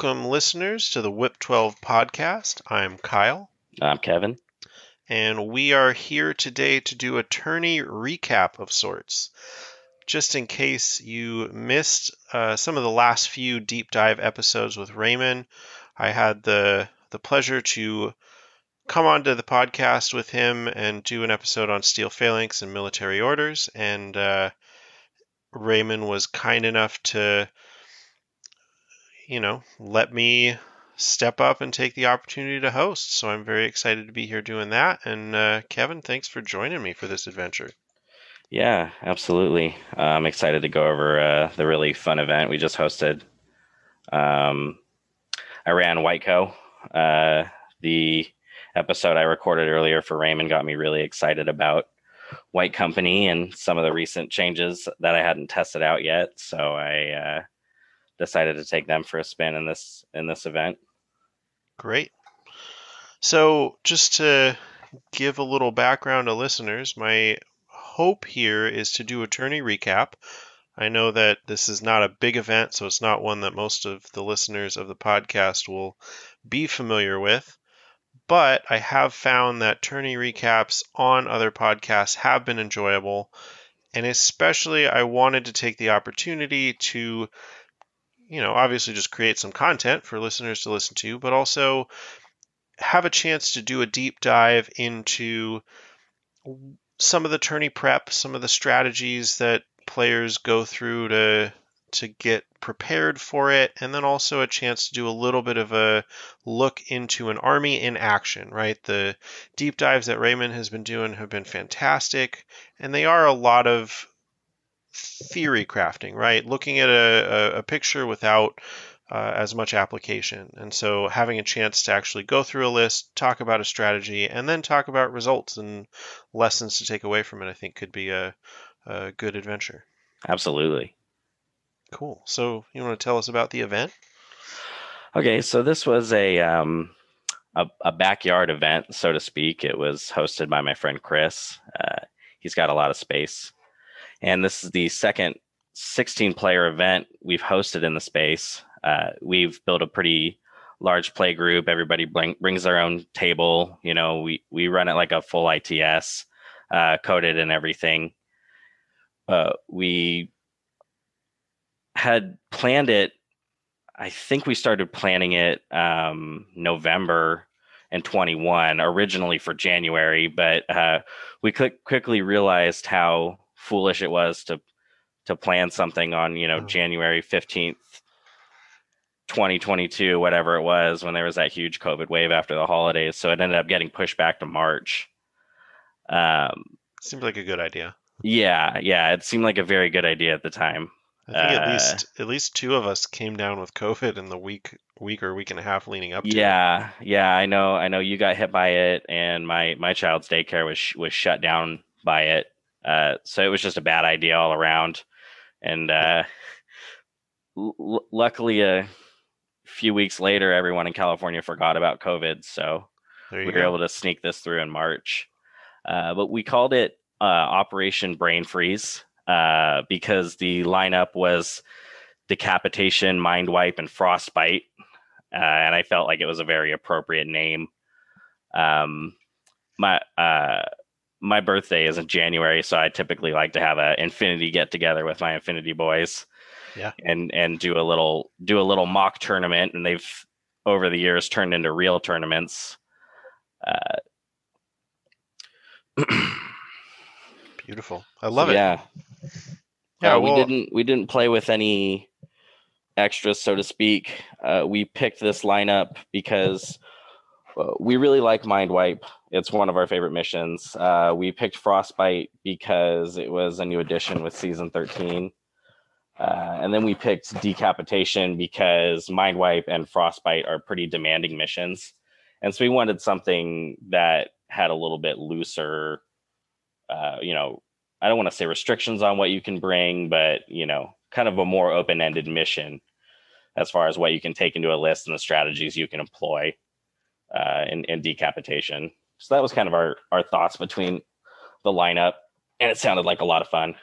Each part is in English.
Welcome, listeners, to the Whip 12 podcast. I'm Kyle. I'm Kevin. And we are here today to do a tourney recap of sorts. Just in case you missed uh, some of the last few deep dive episodes with Raymond, I had the the pleasure to come onto the podcast with him and do an episode on steel phalanx and military orders. And uh, Raymond was kind enough to, you know, let me step up and take the opportunity to host. So I'm very excited to be here doing that. And uh, Kevin, thanks for joining me for this adventure. Yeah, absolutely. Uh, I'm excited to go over uh, the really fun event we just hosted. Um, I ran Whiteco. Uh, the episode I recorded earlier for Raymond got me really excited about White Company and some of the recent changes that I hadn't tested out yet. So I uh, decided to take them for a spin in this in this event. Great. So just to give a little background to listeners, my hope here is to do a tourney recap. I know that this is not a big event, so it's not one that most of the listeners of the podcast will be familiar with but I have found that tourney recaps on other podcasts have been enjoyable. And especially, I wanted to take the opportunity to, you know, obviously just create some content for listeners to listen to, but also have a chance to do a deep dive into some of the tourney prep, some of the strategies that players go through to to get prepared for it, and then also a chance to do a little bit of a look into an army in action, right? The deep dives that Raymond has been doing have been fantastic, and they are a lot of theory crafting, right? Looking at a, a, a picture without uh, as much application. And so having a chance to actually go through a list, talk about a strategy, and then talk about results and lessons to take away from it, I think could be a, a good adventure. Absolutely. Cool. So you want to tell us about the event? Okay, so this was a um, a, a, backyard event, so to speak. It was hosted by my friend Chris. Uh, he's got a lot of space, and this is the second 16 player event we've hosted in the space. Uh, we've built a pretty large play group. Everybody bring, brings their own table. You know, we we run it like a full ITS, uh, coded and everything. Uh, we had planned it. I think we started planning it um, November and 21 originally for January, but uh, we quickly realized how foolish it was to to plan something on you know. January 15th 2022 whatever it was when there was that huge covid wave after the holidays so it ended up getting pushed back to March um seems like a good idea yeah yeah it seemed like a very good idea at the time I think at least uh, at least two of us came down with COVID in the week week or week and a half leading up to yeah, it. Yeah, I know. I know you got hit by it, and my my child's daycare was was shut down by it. Uh, so it was just a bad idea all around. And uh, l- luckily, a few weeks later, everyone in California forgot about COVID, so we were go. able to sneak this through in March. Uh, but we called it uh, Operation Brain Freeze uh, because the lineup was decapitation, mind wipe, and frostbite, uh, and I felt like it was a very appropriate name. Um, my uh, my birthday is in January, so I typically like to have an infinity get together with my infinity boys. Yeah. And and do a little do a little mock tournament, and they've over the years turned into real tournaments. Uh, Beautiful. I love so, it. Yeah. Yeah, uh, well, we didn't we didn't play with any extras, so to speak. Uh, we picked this lineup because uh, we really like Mind Wipe. It's one of our favorite missions. Uh, we picked Frostbite because it was a new addition with season 13. Uh, and then we picked Decapitation because Mind Wipe and Frostbite are pretty demanding missions. And so we wanted something that had a little bit looser, uh, you know, I don't want to say restrictions on what you can bring, but you know, kind of a more open-ended mission as far as what you can take into a list and the strategies you can employ uh, in, in decapitation. So that was kind of our our thoughts between the lineup, and it sounded like a lot of fun.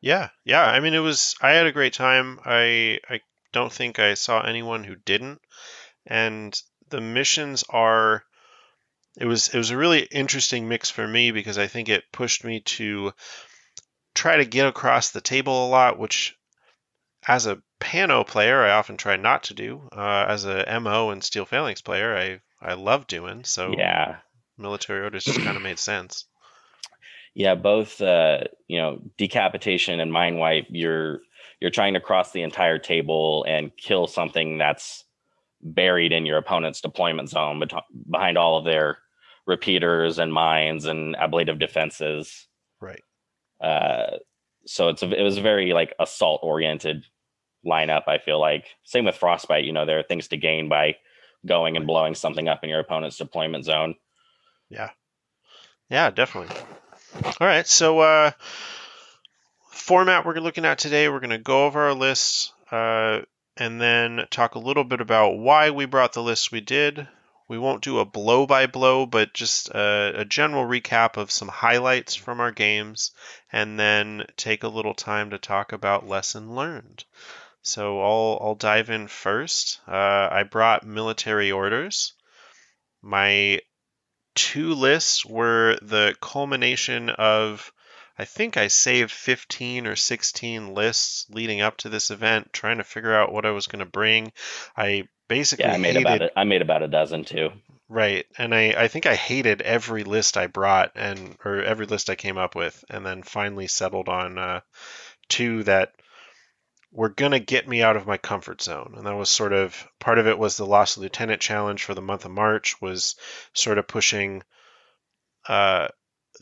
Yeah, yeah. I mean, it was. I had a great time. I I don't think I saw anyone who didn't. And the missions are it was it was a really interesting mix for me because I think it pushed me to try to get across the table a lot, which as a Pano player I often try not to do. Uh, as a MO and Steel Phalanx player, I I love doing so. Yeah, military orders just kind of made sense. Yeah, both uh, you know decapitation and mind wipe. You're you're trying to cross the entire table and kill something that's buried in your opponent's deployment zone behind all of their repeaters and mines and ablative defenses. Right. Uh, so it's a, it was a very like assault oriented lineup. I feel like same with frostbite. You know, there are things to gain by going and blowing something up in your opponent's deployment zone. Yeah. Yeah, definitely. All right. So, uh, format we're looking at today, we're going to go over our lists uh, and then talk a little bit about why we brought the lists we did. We won't do a blow by blow, but just a, a general recap of some highlights from our games, and then take a little time to talk about lesson learned. So I'll, I'll dive in first. Uh, I brought military orders. My two lists were the culmination of I think I saved 15 or 16 lists leading up to this event, trying to figure out what I was going to bring. I basically yeah, I made hated, about a, I made about a dozen too. Right, and I, I think I hated every list I brought and or every list I came up with, and then finally settled on uh, two that were going to get me out of my comfort zone. And that was sort of part of it was the Lost Lieutenant challenge for the month of March was sort of pushing uh,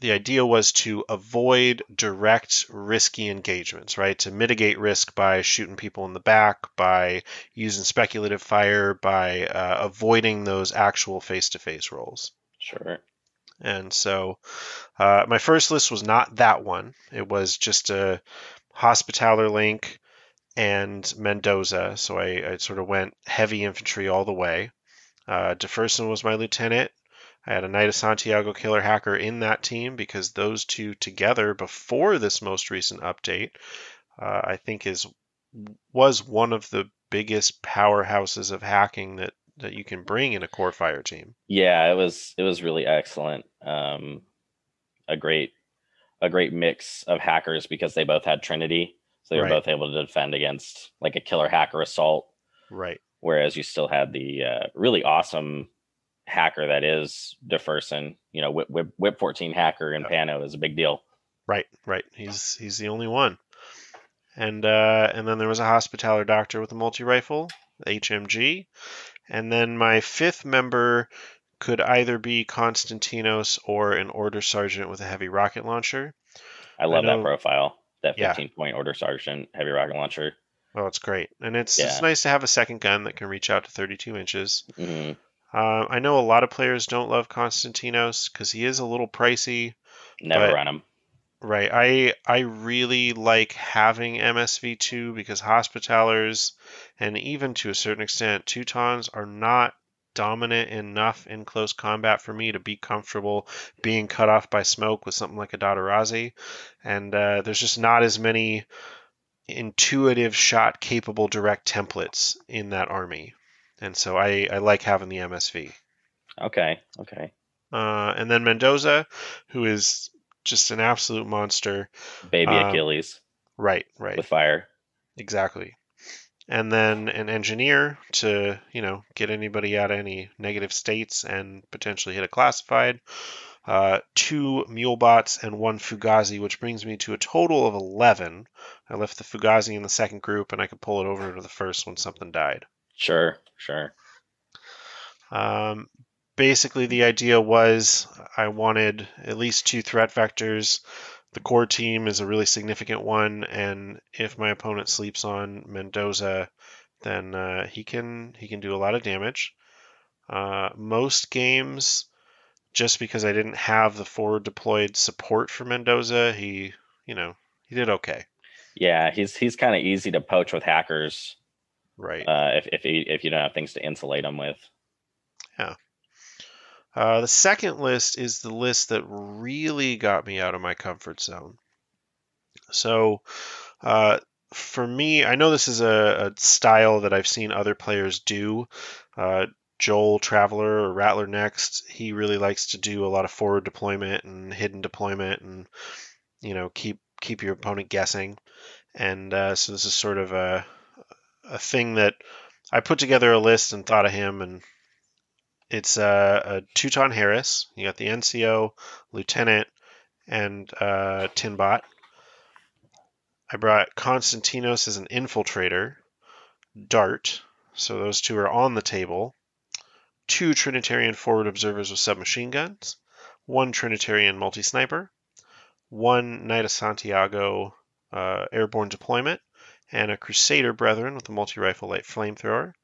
the idea was to avoid direct risky engagements, right? To mitigate risk by shooting people in the back, by using speculative fire, by uh, avoiding those actual face to face roles Sure. And so uh, my first list was not that one. It was just a Hospitaller Link and Mendoza. So I, I sort of went heavy infantry all the way. Uh, DeFerson was my lieutenant. I had a Knight of Santiago Killer Hacker in that team because those two together before this most recent update, uh, I think is was one of the biggest powerhouses of hacking that that you can bring in a core fire team. Yeah, it was it was really excellent. Um, a great a great mix of hackers because they both had Trinity. So they were right. both able to defend against like a killer hacker assault. Right. Whereas you still had the uh, really awesome hacker that is DeFerson. You know, Whip, Whip, Whip 14 hacker in Pano is a big deal. Right, right. He's he's the only one. And uh, and then there was a hospitaller doctor with a multi rifle, HMG, and then my fifth member could either be Constantinos or an order sergeant with a heavy rocket launcher. I love I know, that profile that 15 yeah. point order sergeant heavy rocket launcher. Oh, it's great, and it's yeah. it's nice to have a second gun that can reach out to 32 inches. Mm-hmm. Uh, I know a lot of players don't love Konstantinos because he is a little pricey. Never run him. Right. I I really like having MSV2 because Hospitallers and even to a certain extent Teutons are not dominant enough in close combat for me to be comfortable being cut off by smoke with something like a Daturazi. And uh, there's just not as many intuitive shot capable direct templates in that army. And so I, I like having the MSV. Okay. Okay. Uh, and then Mendoza, who is just an absolute monster. Baby um, Achilles. Right, right. With fire. Exactly and then an engineer to you know get anybody out of any negative states and potentially hit a classified. Uh, two mule bots and one fugazi, which brings me to a total of 11. I left the fugazi in the second group, and I could pull it over to the first when something died. Sure, sure. Um, basically, the idea was I wanted at least two threat vectors the core team is a really significant one, and if my opponent sleeps on Mendoza, then uh, he can he can do a lot of damage. Uh, most games, just because I didn't have the forward deployed support for Mendoza, he you know he did okay. Yeah, he's he's kind of easy to poach with hackers, right? Uh, if if he, if you don't have things to insulate him with. Uh, the second list is the list that really got me out of my comfort zone. So, uh, for me, I know this is a, a, style that I've seen other players do. Uh, Joel Traveler or Rattler Next, he really likes to do a lot of forward deployment and hidden deployment, and you know keep keep your opponent guessing. And uh, so this is sort of a a thing that I put together a list and thought of him, and it's a, a Teuton Haris. You got the NCO, Lieutenant, and uh, Tinbot. I brought Konstantinos as an infiltrator, Dart, so those two are on the table. Two Trinitarian forward observers with submachine guns, one Trinitarian multi sniper, one Knight of Santiago uh, airborne deployment, and a Crusader Brethren with a multi rifle light flamethrower.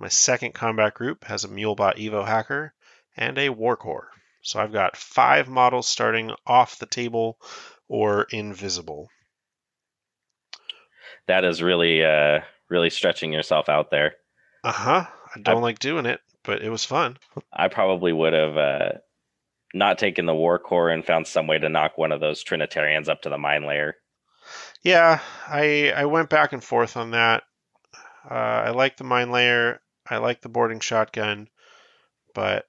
My second combat group has a Mulebot Evo hacker and a Warcor. So I've got five models starting off the table or invisible that is really uh really stretching yourself out there. Uh huh. I don't I, like doing it, but it was fun. I probably would have uh, not taken the Warcor and found some way to knock one of those Trinitarians up to the mine layer. Yeah, I I went back and forth on that. Uh, I like the mine layer. I like the boarding shotgun, but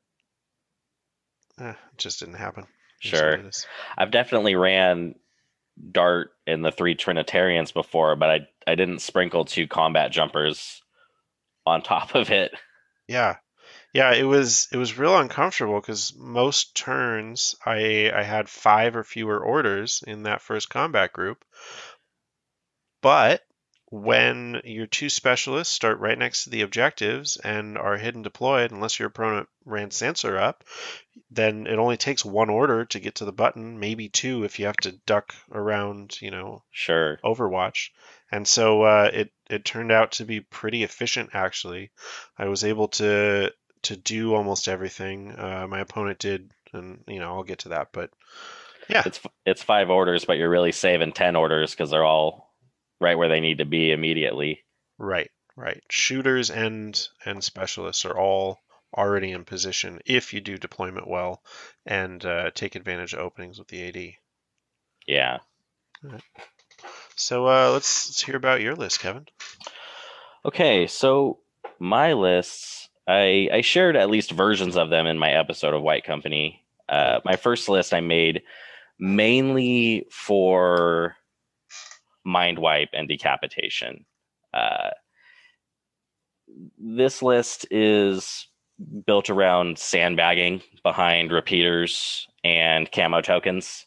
eh, it just didn't happen. Sure, I've definitely ran dart in the three Trinitarians before, but I I didn't sprinkle two combat jumpers on top of it. Yeah, yeah, it was it was real uncomfortable because most turns I I had five or fewer orders in that first combat group, but when your two specialists start right next to the objectives and are hidden deployed, unless your opponent ran Sansar up, then it only takes one order to get to the button, maybe two if you have to duck around, you know, sure, Overwatch. And so uh, it it turned out to be pretty efficient. Actually, I was able to to do almost everything uh, my opponent did, and you know I'll get to that, but yeah, it's it's five orders, but you're really saving ten orders because they're all right where they need to be immediately. Right, right. Shooters and and specialists are all already in position if you do deployment well and uh, take advantage of openings with the AD. Yeah. Right. So uh, let's, let's hear about your list, Kevin. Okay, so my lists, I I shared at least versions of them in my episode of White Company. Uh, my first list I made mainly for mind wipe, and decapitation. Uh, this list is built around sandbagging behind repeaters and camo tokens.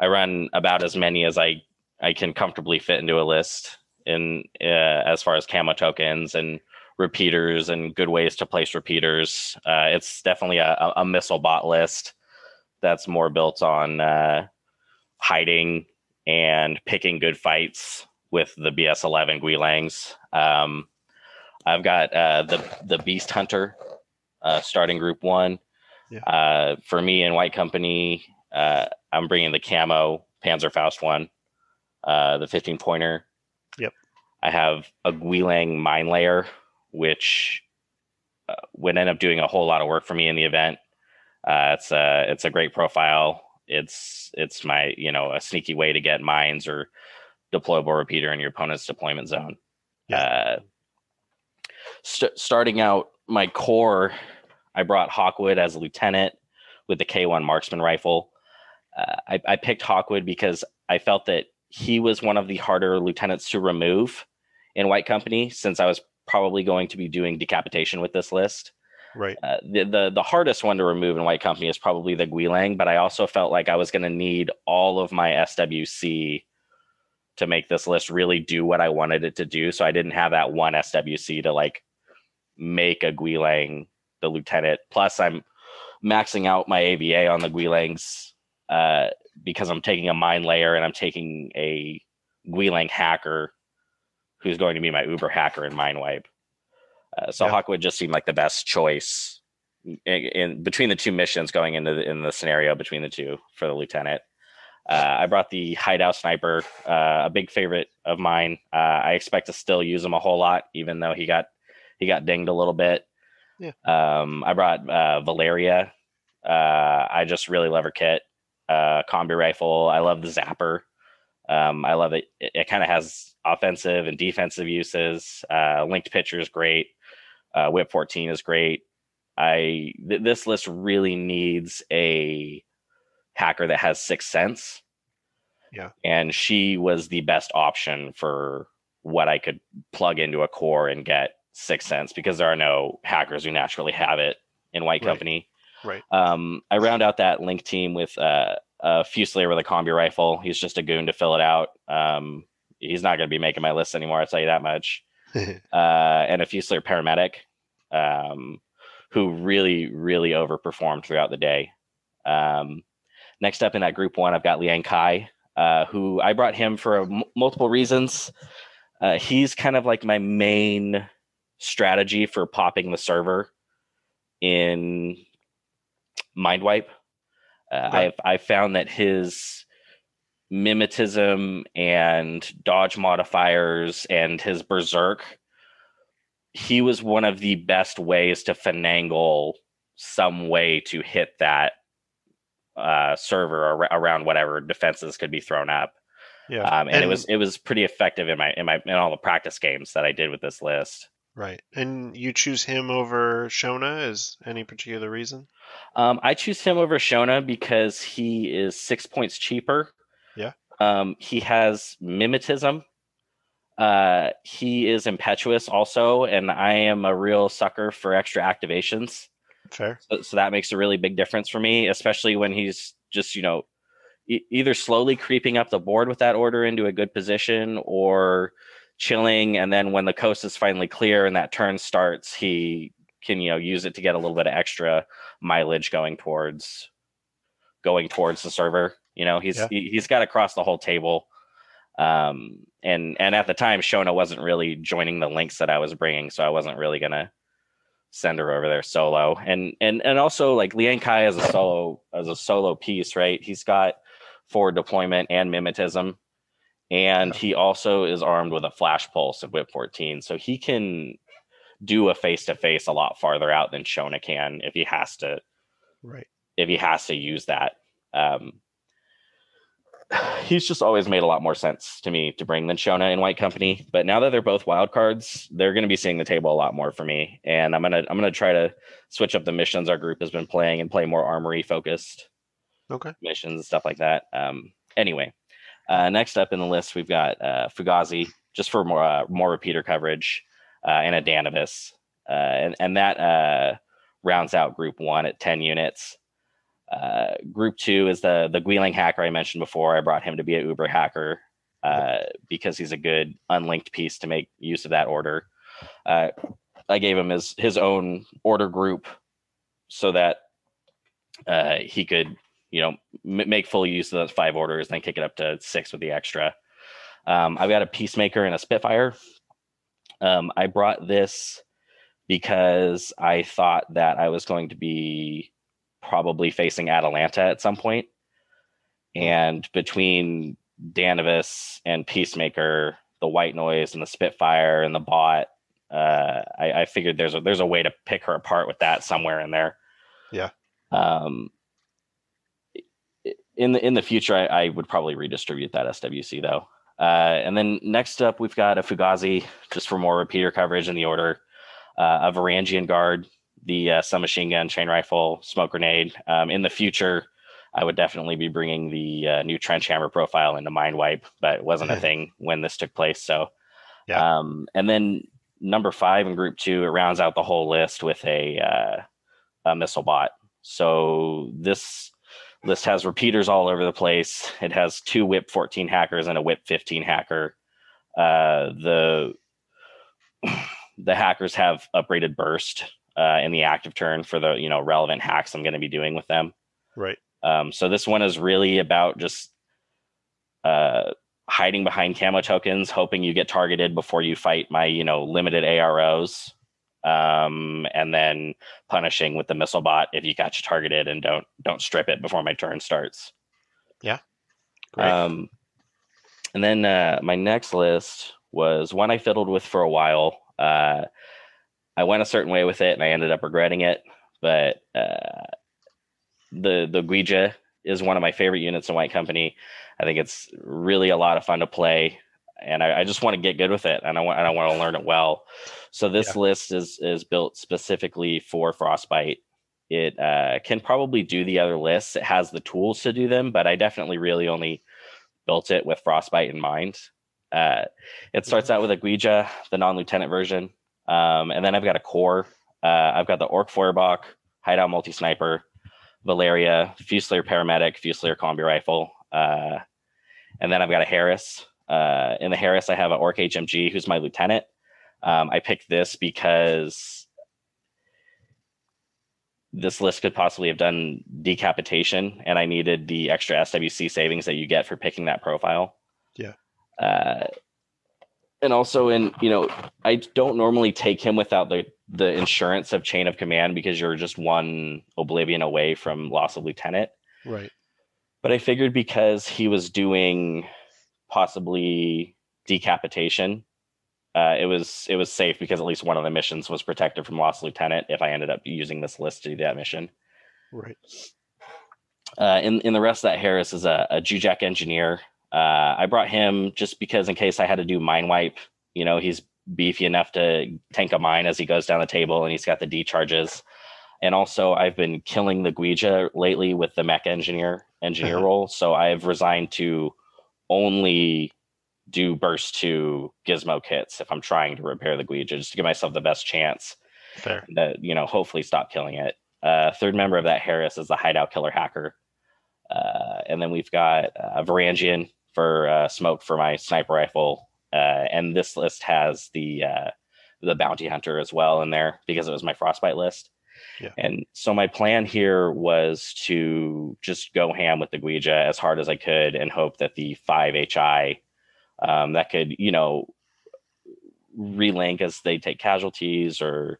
I run about as many as I, I can comfortably fit into a list in uh, as far as camo tokens and repeaters and good ways to place repeaters. Uh, it's definitely a, a, missile bot list that's more built on uh, hiding and picking good fights with the BS11 Guilangs. Um, I've got uh, the the Beast Hunter uh, starting Group One. Yeah. Uh, for me in White Company, uh, I'm bringing the camo Panzerfaust one, uh, the 15 pointer. Yep. I have a Guilang Mine Layer, which uh, would end up doing a whole lot of work for me in the event. it's a it's a great profile it's it's my you know a sneaky way to get mines or deployable repeater in your opponent's deployment zone. Yeah. Uh, st- starting out my core, I brought Hawkwood as a lieutenant with the K1 marksman rifle. Uh, I, I picked Hawkwood because I felt that he was one of the harder lieutenants to remove in White Company since I was probably going to be doing decapitation with this list. Right. Uh, the, the the hardest one to remove in White Company is probably the Guilang, but I also felt like I was going to need all of my SWC to make this list really do what I wanted it to do. So I didn't have that one SWC to like make a Guilang the lieutenant. Plus, I'm maxing out my AVA on the Guilangs uh, because I'm taking a mine layer and I'm taking a Guilang hacker who's going to be my Uber hacker in Mind Wipe. Uh, so yeah. Hawkwood just seemed like the best choice in, in, between the two missions going into the, in the scenario between the two for the lieutenant. Uh, I brought the hideout sniper, uh, a big favorite of mine. Uh, I expect to still use him a whole lot, even though he got he got dinged a little bit. Yeah. Um, I brought uh, Valeria. Uh, I just really love her kit. combi rifle. I love the zapper. Um, I love it. It, it kind of has offensive and defensive uses. Uh, linked pitcher is great. Uh, Whip 14 is great. I th- this list really needs a hacker that has sixth sense. Yeah. And she was the best option for what I could plug into a core and get sixth sense because there are no hackers who naturally have it in White Right. Company. Right. Um, I round out that link team with uh, a Fusilier with a combi rifle. He's just a goon to fill it out. Um, he's not going to be making my list anymore. I'll tell you that much. Uh, and a Fusilier paramedic, um, who really, really overperformed throughout the day. Um, next up in that group one, I've got Liang Kai, uh, who I brought him for m- multiple reasons. Uh, he's kind of like my main strategy for popping the server in Mindwipe. Uh, Right. I've I've found that his mimetism and dodge modifiers and his berserk, he was one of the best ways to finagle some way to hit that uh, server ar- around whatever defenses could be thrown up. yeah. Um, and, it was it was pretty effective in my in my in all the practice games that I did with this list. right. And you choose him over Shona is any particular reason? Um, I choose him over Shona because he is six points cheaper. Um, he has mimetism. Uh, he is impetuous also, and I am a real sucker for extra activations. Fair. So, so that makes a really big difference for me, especially when he's just you know e- either slowly creeping up the board with that order into a good position or chilling, and then when the coast is finally clear and that turn starts, he can you know use it to get a little bit of extra mileage going towards going towards the server. You know, he's Yeah. he, he's got to cross the whole table. Um, and and at the time, Shona wasn't really joining the links that I was bringing, so I wasn't really gonna send her over there solo. And and and also like Liang Kai as a solo as a solo piece, right? He's got forward deployment and mimetism, and he also is armed with a flash pulse of Whip 14, so he can do a face to face a lot farther out than Shona can if he has to Right. if he has to use that. Um, he's just always made a lot more sense to me to bring than Shona in White Company. But now that they're both wild cards, they're going to be seeing the table a lot more for me. And I'm gonna I'm gonna try to switch up the missions our group has been playing and play more armory focused Okay. missions and stuff like that. Um, anyway, uh, next up in the list we've got uh, Fugazi, just for more uh, more repeater coverage, uh, and a Danavis, uh, and and that uh, rounds out Group One at ten units. Uh, group Two is the the Guilang hacker I mentioned before. I brought him to be an Uber hacker uh, because he's a good unlinked piece to make use of that order. Uh, I gave him his his own order group so that uh, he could you know m- make full use of those five orders, then kick it up to six with the extra. Um, I've got a peacemaker and a Spitfire. Um, I brought this because I thought that I was going to be probably facing Atalanta at some point, and between Danavis and Peacemaker, the White Noise and the Spitfire and the Bot, uh, I, I figured there's a there's a way to pick her apart with that somewhere in there. Yeah. Um, in the in the future, I, I would probably redistribute that SWC though. Uh, and then next up, we've got a Fugazi, just for more repeater coverage in the order. Uh, a Varangian guard, the uh, submachine gun, chain rifle, smoke grenade. Um, in the future, I would definitely be bringing the uh, new trench hammer profile into Mind Wipe, but it wasn't a thing when this took place. So, Yeah. um, and then number five in group two, it rounds out the whole list with a, uh, a missile bot. So this list has repeaters all over the place. It has two Whip 14 hackers and a Whip 15 hacker. Uh, the the hackers have upgraded burst uh, in the active turn for the you know relevant hacks I'm going to be doing with them. Right. Um, so this one is really about just uh, hiding behind camo tokens, hoping you get targeted before you fight my you know limited AROs, um, and then punishing with the missile bot if you got you targeted and don't don't strip it before my turn starts. Yeah. Great. Um, and then uh, my next list was one I fiddled with for a while. Uh, I went a certain way with it, and I ended up regretting it. But uh, the the Guijia is one of my favorite units in White Company. I think it's really a lot of fun to play, and I, I just want to get good with it, and I want and I want to learn it well. So this yeah. list is is built specifically for Frostbite. It uh, can probably do the other lists. It has the tools to do them, but I definitely really only built it with Frostbite in mind. Uh, it starts out with a Guijia, the non-lieutenant version, um, and then I've got a core. Uh, I've got the Orc Feuerbach, Hideout Multi Sniper, Valeria, Fusilier Paramedic, Fusilier Combi Rifle, uh, and then I've got a Haris. Uh, in the Haris, I have an Orc HMG, who's my lieutenant. Um, I picked this because this list could possibly have done decapitation, and I needed the extra SWC savings that you get for picking that profile. Yeah. Uh, and also, in you know, I don't normally take him without the the insurance of chain of command because you're just one oblivion away from loss of lieutenant. Right. But I figured because he was doing possibly decapitation, uh, it was it was safe because at least one of the missions was protected from lost lieutenant if I ended up using this list to do that mission. Right. Uh, in in the rest of that, Haris is a, a Jujak engineer. Uh, I brought him just because in case I had to do mind wipe, you know, he's beefy enough to tank a mine as he goes down the table, and he's got the D charges. And also, I've been killing the Guijia lately with the mech engineer engineer uh-huh. role, so I've resigned to only do burst two gizmo kits if I'm trying to repair the Guijia, just to give myself the best chance. Fair. That you know, hopefully stop killing it. Uh, third member of that Haris is the hideout killer hacker, uh, and then we've got uh, Varangian for uh, smoke for my sniper rifle, uh, and this list has the uh, the bounty hunter as well in there because it was my frostbite list. Yeah. And so my plan here was to just go ham with the Guijia as hard as I could and hope that the five HI um, that could, you know, relink as they take casualties or,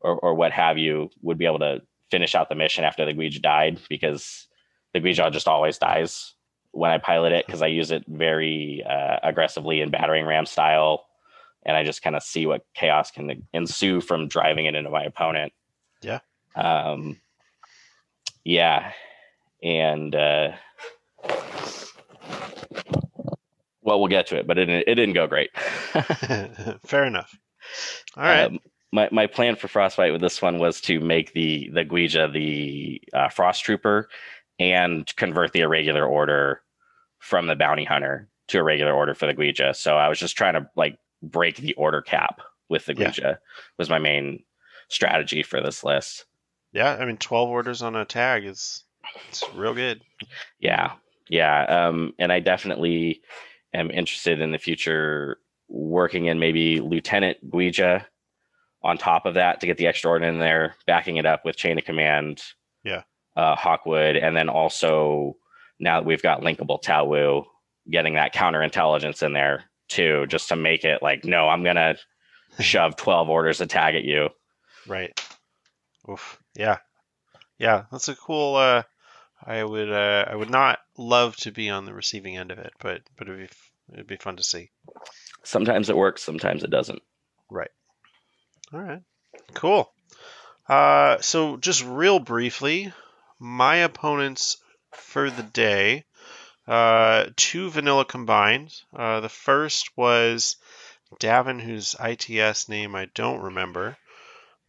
or, or what have you would be able to finish out the mission after the Guijia died because the Guijia just always dies when I pilot it because I use it very uh, aggressively in battering ram style, and I just kind of see what chaos can ensue from driving it into my opponent. Yeah. Um. Yeah, and uh, well, we'll get to it, but it it didn't go great. Fair enough. All right. Um, my, my plan for frostbite with this one was to make the the Guijia the uh, frost trooper and convert the irregular order from the bounty hunter to a regular order for the Guijia. So I was just trying to like break the order cap with the Guijia yeah. was my main strategy for this list. Yeah, I mean, twelve orders on a tag is it's real good. Yeah, yeah, um, and I definitely am interested in the future working in maybe Lieutenant Guijia on top of that to get the extra order in there, backing it up with chain of command. Yeah. Uh, Hawkwood, and then also now that we've got linkable Tao Wu, getting that counterintelligence in there too, just to make it like, no, I'm gonna shove 12 orders to tag at you. Right. Oof. Yeah. Yeah, that's a cool uh I would uh I would not love to be on the receiving end of it, but but it'd be it'd be fun to see. Sometimes it works, sometimes it doesn't. Right. All right. Cool. Uh so just real briefly, my opponents for the day. Uh, two vanilla combined. Uh, the first was Davin, whose ITS name I don't remember,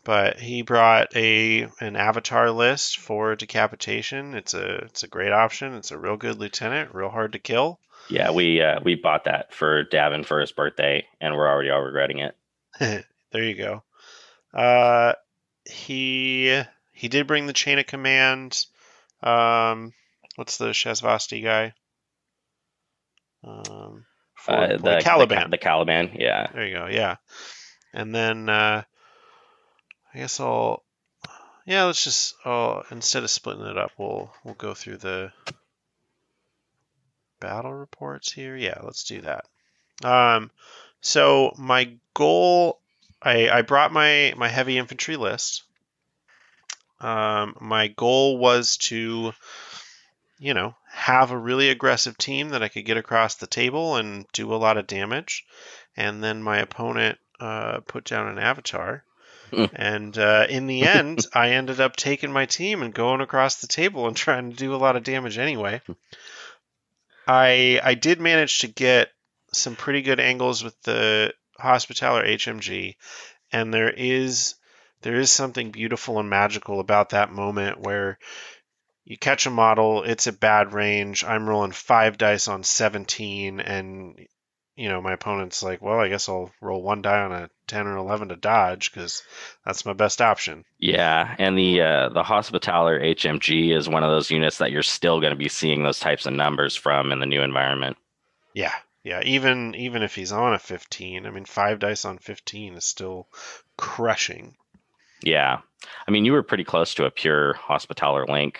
but he brought a an avatar list for decapitation. It's a it's a great option. It's a real good lieutenant, real hard to kill. Yeah, we uh, we bought that for Davin for his birthday, and we're already all regretting it. there you go. Uh, he he did bring the chain of command. Um, What's the Shasvastii guy? Um, uh, the Caliban. The, the, Caliban, yeah. There you go. Yeah, and then uh, I guess I'll. Yeah, let's just. Oh, instead of splitting it up, we'll we'll go through the battle reports here. Yeah, let's do that. Um, so my goal, I I brought my my heavy infantry list. Um, my goal was to you know, have a really aggressive team that I could get across the table and do a lot of damage. And then my opponent uh, put down an avatar. and uh, in the end, I ended up taking my team and going across the table and trying to do a lot of damage anyway. I I did manage to get some pretty good angles with the Hospitaller HMG, and there is there is something beautiful and magical about that moment where you catch a model, it's at bad range. I'm rolling five dice on 17, and you know my opponent's like, well, I guess I'll roll one die on a 10 or 11 to dodge because that's my best option. Yeah, and the uh, the Hospitaller HMG is one of those units that you're still going to be seeing those types of numbers from in the new environment. Yeah, yeah. Even even if he's on a 15, I mean, five dice on 15 is still crushing. Yeah, I mean, you were pretty close to a pure Hospitaller link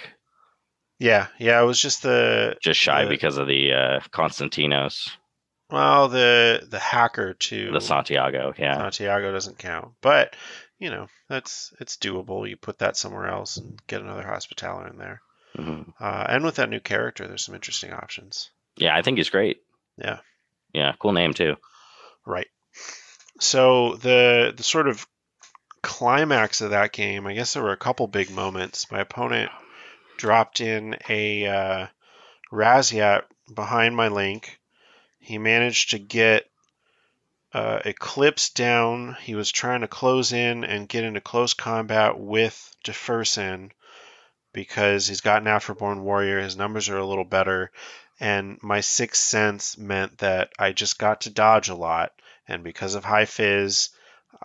yeah, yeah, it was just the just shy the, because of the uh, Constantinos. Well, the the hacker too. The Santiago, yeah. Santiago doesn't count, but you know that's it's doable. You put that somewhere else and get another Hospitaller in there. Mm-hmm. Uh, and with that new character, there's some interesting options. Yeah, I think he's great. Yeah. Yeah, cool name too. Right. So the the sort of climax of that game, I guess there were a couple big moments. My opponent dropped in a uh, Rasyat behind my link. He managed to get uh, Eclipse down. He was trying to close in and get into close combat with Defersen because he's got an Afterborn Warrior. His numbers are a little better. And my sixth sense meant that I just got to dodge a lot. And because of High Fizz,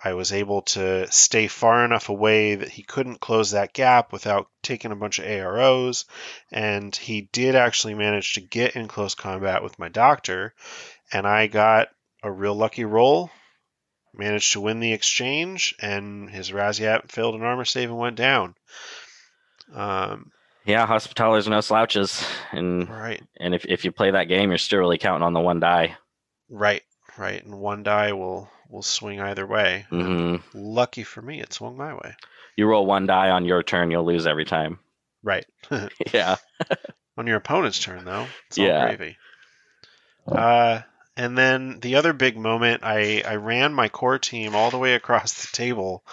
I was able to stay far enough away that he couldn't close that gap without taking a bunch of AROs. And he did actually manage to get in close combat with my doctor. And I got a real lucky roll, managed to win the exchange, and his Rasyat failed an armor save and went down. Um, yeah, hospitalers are no slouches. And, right. and if, if you play that game, you're still really counting on the one die. Right, right. And one die will will swing either way. Mm-hmm. Lucky for me, it swung my way. You roll one die on your turn, you'll lose every time. Right. yeah. on your opponent's turn, though, it's all yeah. gravy. Uh, and then the other big moment, I, I ran my core team all the way across the table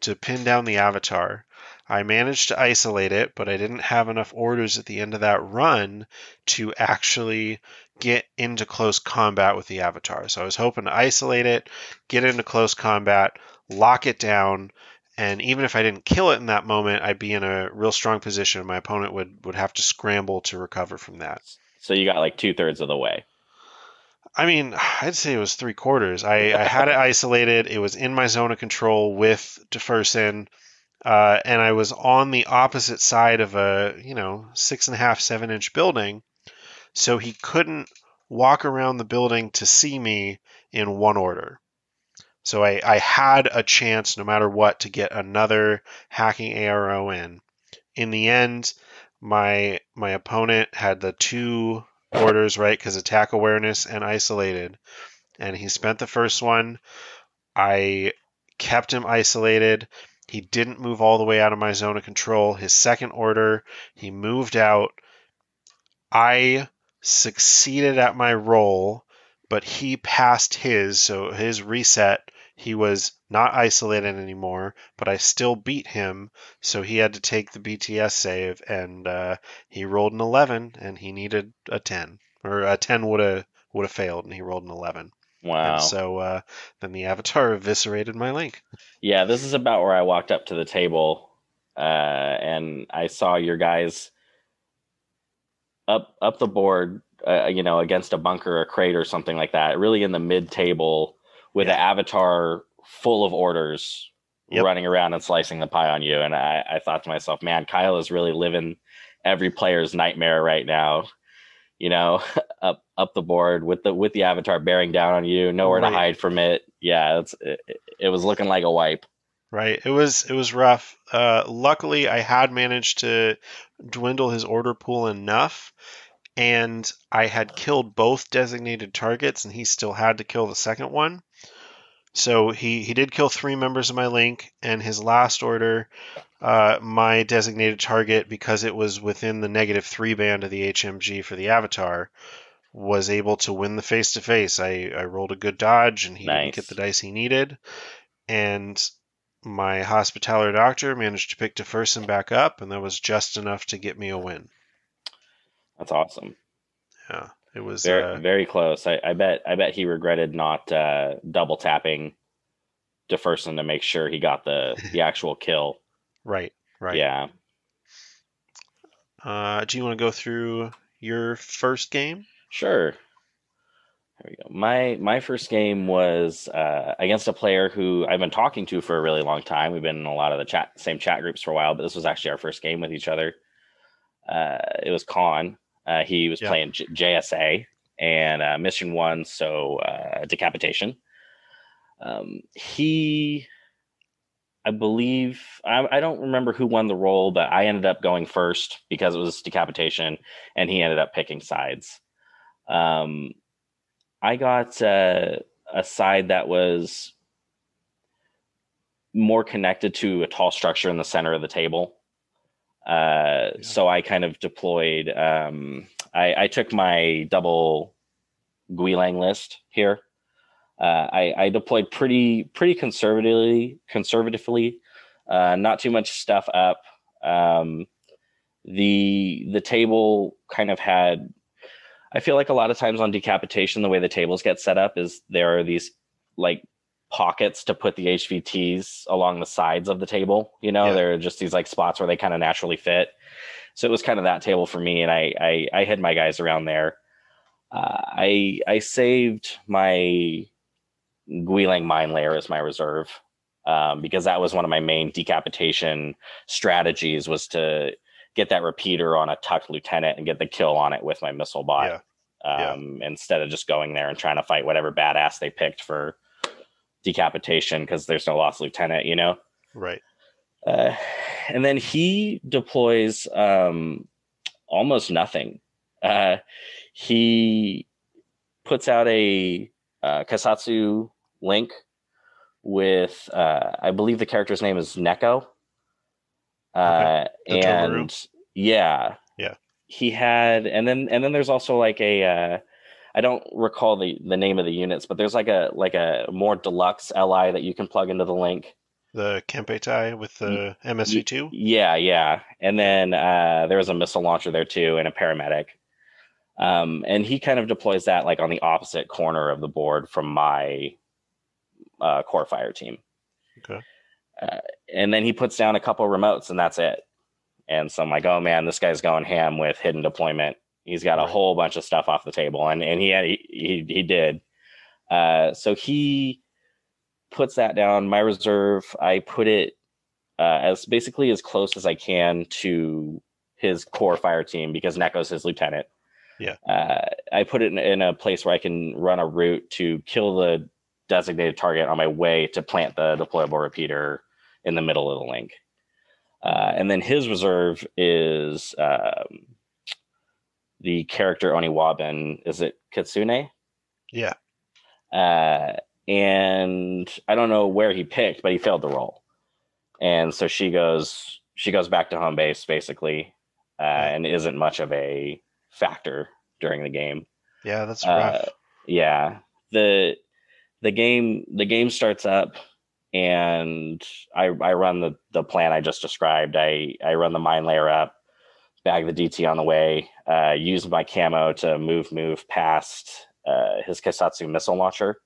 to pin down the avatar. I managed to isolate it, but I didn't have enough orders at the end of that run to actually get into close combat with the avatar. So I was hoping to isolate it, get into close combat, lock it down, and even if I didn't kill it in that moment, I'd be in a real strong position. My opponent would would have to scramble to recover from that. So you got like two thirds of the way. I mean, I'd say it was three quarters. I, I had it isolated. It was in my zone of control with Defersen uh, and I was on the opposite side of a you know six and a half seven inch building, so he couldn't walk around the building to see me in one order. So I, I had a chance, no matter what, to get another hacking ARO in. In the end, my my opponent had the two orders right because attack awareness and isolated, and he spent the first one. I kept him isolated he didn't move all the way out of my zone of control. His second order, he moved out. I succeeded at my roll, but he passed his, so his reset, he was not isolated anymore, but I still beat him, so he had to take the BTS save, and uh, he rolled an 11, and he needed a 10, or a 10 would have would have failed, and he rolled an 11. Wow. And so uh, then the avatar eviscerated my link. Yeah, this is about where I walked up to the table uh, and I saw your guys up up the board, uh, you know, against a bunker, a crate, or something like that. Really in the mid table with yeah. an avatar full of orders yep. running around and slicing the pie on you. And I, I thought to myself, man, Kyle is really living every player's nightmare right now you know, up up the board with the with the avatar bearing down on you, nowhere right. to hide from it. Yeah, it's it, it, was looking like a wipe. Right. It was it was rough. Uh, luckily, I had managed to dwindle his order pool enough, and I had killed both designated targets, and he still had to kill the second one. So he he did kill three members of my link, and his last order uh, my designated target because it was within the negative three band of the HMG for the Avatar was able to win the face to face. I I rolled a good dodge and he nice. didn't get the dice he needed, and my hospitaller doctor managed to pick DeFerson back up, and that was just enough to get me a win. That's awesome. Yeah, it was very, uh, very close. I, I, bet I bet he regretted not uh, double tapping DeFerson to make sure he got the the actual kill. Right, right. Yeah. Uh, do you want to go through your first game? Sure. There we go. My my first game was uh, against a player who I've been talking to for a really long time. We've been in a lot of the chat same chat groups for a while, but this was actually our first game with each other. Uh, it was Khan. Uh, he was playing J- JSA and uh, mission one, so uh, decapitation. Um, he, I believe, I, I don't remember who won the role, but I ended up going first because it was decapitation, and he ended up picking sides. Um, I got uh, a side that was more connected to a tall structure in the center of the table. Uh, yeah. So I kind of deployed. Um, I, I, took my double Guilang list here. Uh, I, I, deployed pretty pretty conservatively. Conservatively, uh, not too much stuff up. Um, the the table kind of had I feel like a lot of times on decapitation, the way the tables get set up is there are these like pockets to put the HVTs along the sides of the table. You know, yeah. there are just these like spots where they kind of naturally fit. So it was kind of that table for me, and I I, I had my guys around there. Uh, I I saved my Guilang mine layer as my reserve um, because that was one of my main decapitation strategies was to get that repeater on a tucked lieutenant and get the kill on it with my missile bot. Yeah. Um, yeah. Instead of just going there and trying to fight whatever badass they picked for decapitation because there's no lost lieutenant, you know? Right. Uh, and then he deploys um, almost nothing. Uh, he puts out a uh, Keisotsu link with, uh, I believe the character's name is Neko. Uh, okay. and yeah, yeah, he had, and then and then there's also like a, uh, I don't recall the the name of the units, but there's like a like a more deluxe LI that you can plug into the link. The Kempeitai with the MSV two. Yeah, yeah, and then uh, there was a missile launcher there too, and a paramedic. Um, and he kind of deploys that like on the opposite corner of the board from my uh, core fire team. Okay. Uh, and then he puts down a couple remotes and that's it. And so I'm like, oh man, this guy's going ham with hidden deployment. He's got a right. whole bunch of stuff off the table, and and he had, he he, he did. Uh, so he puts that down. My reserve, I put it uh, as basically as close as I can to his core fire team because Neko's his lieutenant. Yeah. Uh, I put it in, in, a place where I can run a route to kill the designated target on my way to plant the deployable repeater in the middle of the link. Uh, and then his reserve is um, the character Oniwaban. Is it Kitsune? Yeah. Uh, and I don't know where he picked, but he failed the roll. And so she goes, she goes back to home base basically, uh, and isn't much of a factor during the game. Yeah, that's rough. Uh, yeah, the the game the game starts up and I, I run the, the plan I just described. I, I run the mine layer up, bag the DT on the way, uh, use my camo to move move past uh, his Keisotsu missile launcher.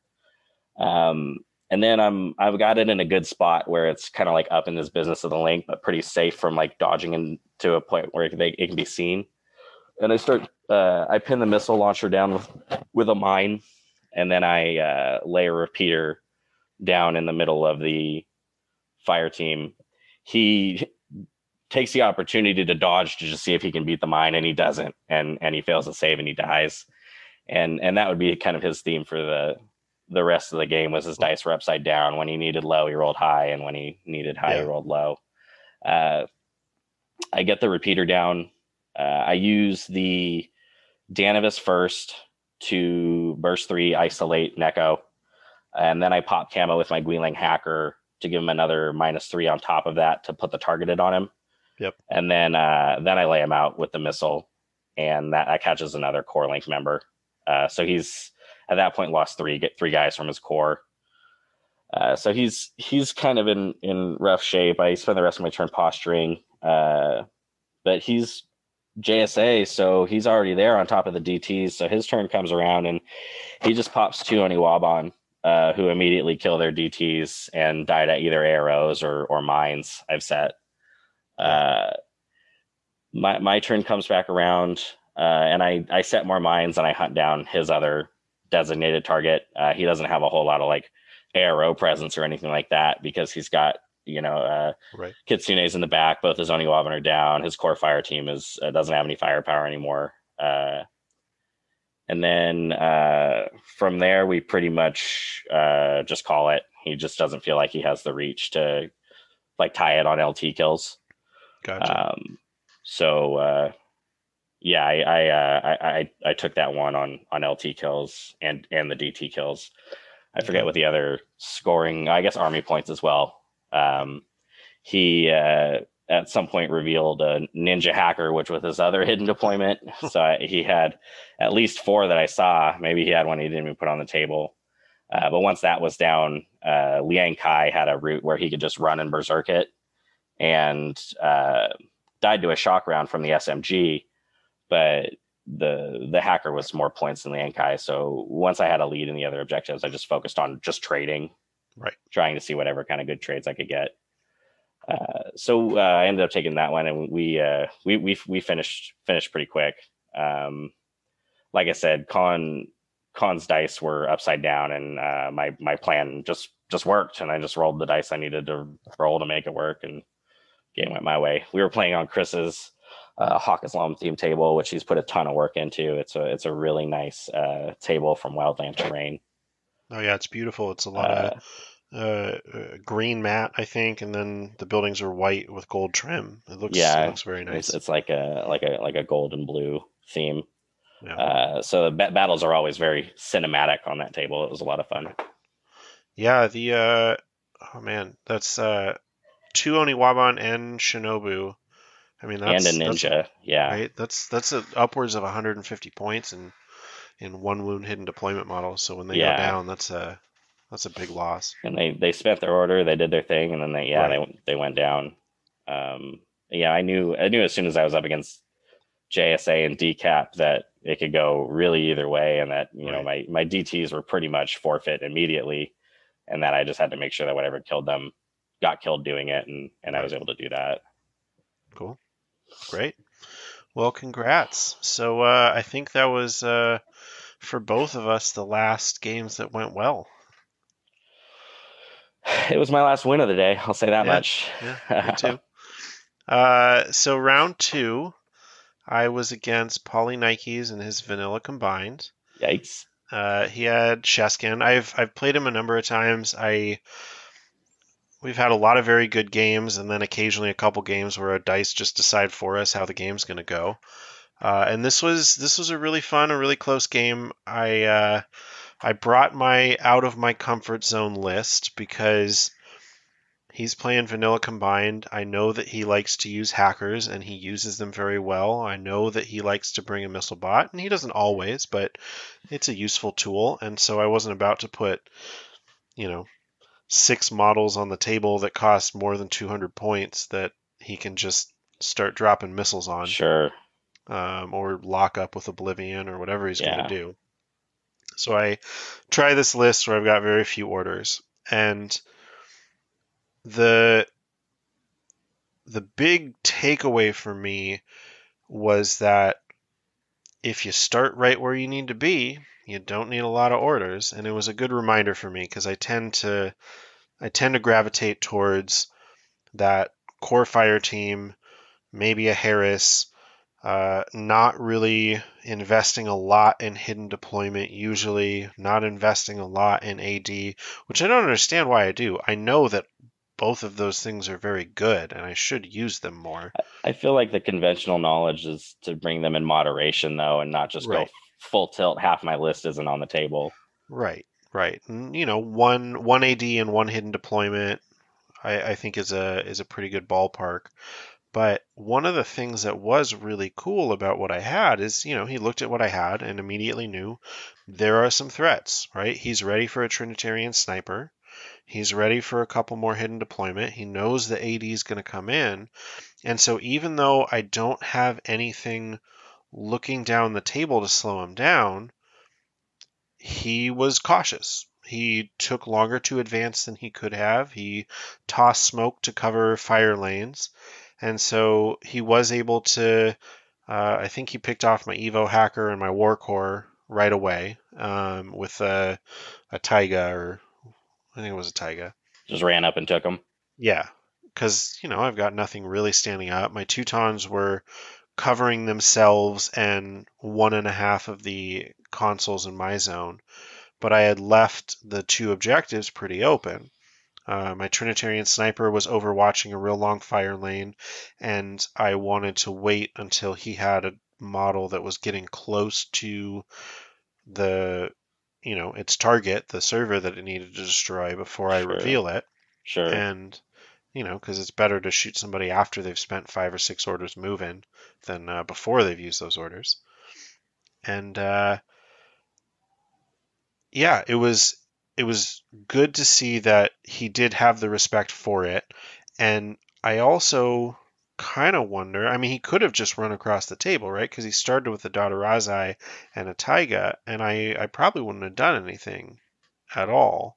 Um, and then I'm I've got it in a good spot where it's kind of like up in this business of the link, but pretty safe from like dodging into a point where it, they, it can be seen. And I start uh, I pin the missile launcher down with with a mine, and then I uh, lay a repeater down in the middle of the fire team. He takes the opportunity to dodge to just see if he can beat the mine, and he doesn't, and and he fails to save, and he dies. And and that would be kind of his theme for the the rest of the game was his dice were upside down. When he needed low, he rolled high, and when he needed high, yeah. he rolled low. Uh, I get the repeater down. Uh, I use the Danavis first to burst three, isolate Neko and then I pop camo with my Guilang hacker to give him another minus three on top of that to put the targeted on him. Yep. And then uh, then I lay him out with the missile, and that, that catches another core link member. Uh, so he's at that point lost three get three guys from his core. Uh, so he's he's kind of in in rough shape. I spend the rest of my turn posturing, uh, but he's JSA, so he's already there on top of the DTs. So his turn comes around and he just pops two Oniwaban, uh, who immediately kill their DTs and died at either arrows or or mines. I've set. Uh, my my turn comes back around, uh, and I I set more mines and I hunt down his other designated target. Uh, he doesn't have a whole lot of like arrow presence or anything like that because he's got you know uh, right. Kitsune's in the back. Both his Oniwaban are down. His core fire team is uh, doesn't have any firepower anymore. Uh, and then uh, from there, we pretty much uh, just call it. He just doesn't feel like he has the reach to like tie it on LT kills. Gotcha. Um, so uh, yeah, I I, uh, I, I I took that one on on LT kills and and the DT kills. I forget what the other scoring. I guess army points as well. Um, he uh, at some point revealed a ninja hacker, which was his other hidden deployment. so I, he had at least four that I saw. Maybe he had one he didn't even put on the table. Uh, but once that was down, uh, Liang Kai had a route where he could just run and berserk it, and uh, died to a shock round from the SMG, but the the hacker was more points than Liang Kai. So once I had a lead in the other objectives, I just focused on just trading, right? Trying to see whatever kind of good trades I could get. Uh, so uh, I ended up taking that one, and we uh, we we we finished finished pretty quick. Um, like I said, Con Con's dice were upside down, and uh, my my plan just just worked, and I just rolled the dice I needed to roll to make it work, and game went my way. We were playing on Chris's uh, Haqqislam theme table, which he's put a ton of work into. It's a it's a really nice uh, table from Wildland Terrain. Oh yeah, it's beautiful. It's a lot of uh, uh, uh, green mat, I think, and then the buildings are white with gold trim. It looks yeah, it looks very nice. It's, it's, like a like a like a gold and blue theme. Yeah. Uh, so the battles are always very cinematic on that table. It was a lot of fun. Yeah, the oh man, that's two Oniwaban and Shinobu. I mean, that's, and a ninja, yeah, right. That's that's a, upwards of 150 points in in one wound hidden deployment model. So when they yeah. go down, that's a that's a big loss. And they they spent their order, they did their thing, and then they yeah right. they they went down. Um, yeah, I knew I knew as soon as I was up against JSA and DCAP that it could go really either way, and that you right. know my my DTS were pretty much forfeit immediately, and that I just had to make sure that whatever killed them got killed doing it, and and I was able to do that. Cool, great. Well, congrats. So uh, I think that was uh, for both of us the last games that went well. It was my last win of the day. I'll say that yeah, much. Yeah, me too. uh, so round two, I was against Polly Nikes and his Vanilla combined. Yikes. Uh, he had Sheskiin. I've I've played him a number of times. I we've had a lot of very good games, and then occasionally a couple games where a dice just decide for us how the game's going to go. Uh, and this was this was a really fun, a really close game. I uh, I brought my out of my comfort zone list because he's playing vanilla combined. I know that he likes to use hackers and he uses them very well. I know that he likes to bring a missile bot, and he doesn't always, but it's a useful tool. And so I wasn't about to put, you know, six models on the table that cost more than 200 points that he can just start dropping missiles on. Sure. Um, or lock up with Oblivion or whatever he's yeah. going to do. So I try this list where I've got very few orders. And the the big takeaway for me was that if you start right where you need to be, you don't need a lot of orders, and it was a good reminder for me because I tend to I tend to gravitate towards that core fire team, maybe a Haris, uh, not really investing a lot in hidden deployment, usually not investing a lot in AD, which I don't understand why I do. I know that both of those things are very good and I should use them more. I feel like the conventional knowledge is to bring them in moderation though and not just right. go full tilt, half my list isn't on the table. Right, right. And, you know, one one AD and one hidden deployment, I, I think is a is a pretty good ballpark. But one of the things that was really cool about what I had is, you know, he looked at what I had and immediately knew there are some threats, right? He's ready for a Trinitarian sniper. He's ready for a couple more hidden deployment. He knows the AD is going to come in. And so even though I don't have anything looking down the table to slow him down, he was cautious. He took longer to advance than he could have. He tossed smoke to cover fire lanes. And so he was able to. Uh, I think he picked off my Evo hacker and my Warcor right away um, with a, a Taiga, or I think it was a Taiga. Just ran up and took him. Yeah, because you know I've got nothing really standing up. My Teutons were covering themselves and one and a half of the consoles in my zone, but I had left the two objectives pretty open. Uh, my Trinitarian sniper was overwatching a real long fire lane, and I wanted to wait until he had a model that was getting close to the, you know, its target, the server that it needed to destroy before I reveal it. Sure. And you know, because it's better to shoot somebody after they've spent five or six orders moving than uh, before they've used those orders. And uh, yeah, it was it was good to see that he did have the respect for it, and I also kind of wonder. I mean, he could have just run across the table, right? Because he started with a Daturazi and a Taiga, and I I probably wouldn't have done anything at all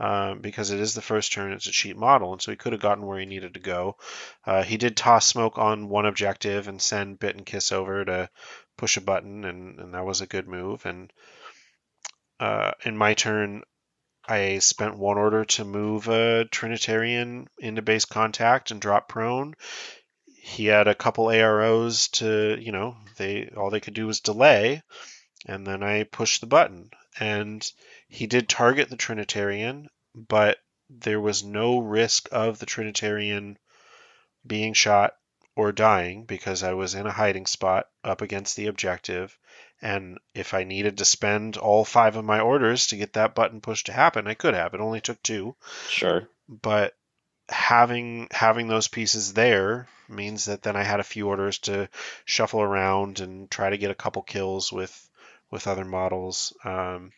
um, because it is the first turn. It's a cheap model, and so he could have gotten where he needed to go. Uh, he did toss smoke on one objective and send Bit and Kiss over to push a button, and, and that was a good move. And uh, in my turn, I spent one order to move a Trinitarian into base contact and drop prone. He had a couple AROs to, you know, they all they could do was delay, and then I pushed the button. And he did target the Trinitarian, but there was no risk of the Trinitarian being shot or dying because I was in a hiding spot up against the objective. And if I needed to spend all five of my orders to get that button push to happen, I could have. It only took two. Sure. But having having those pieces there means that then I had a few orders to shuffle around and try to get a couple kills with with other models. Um,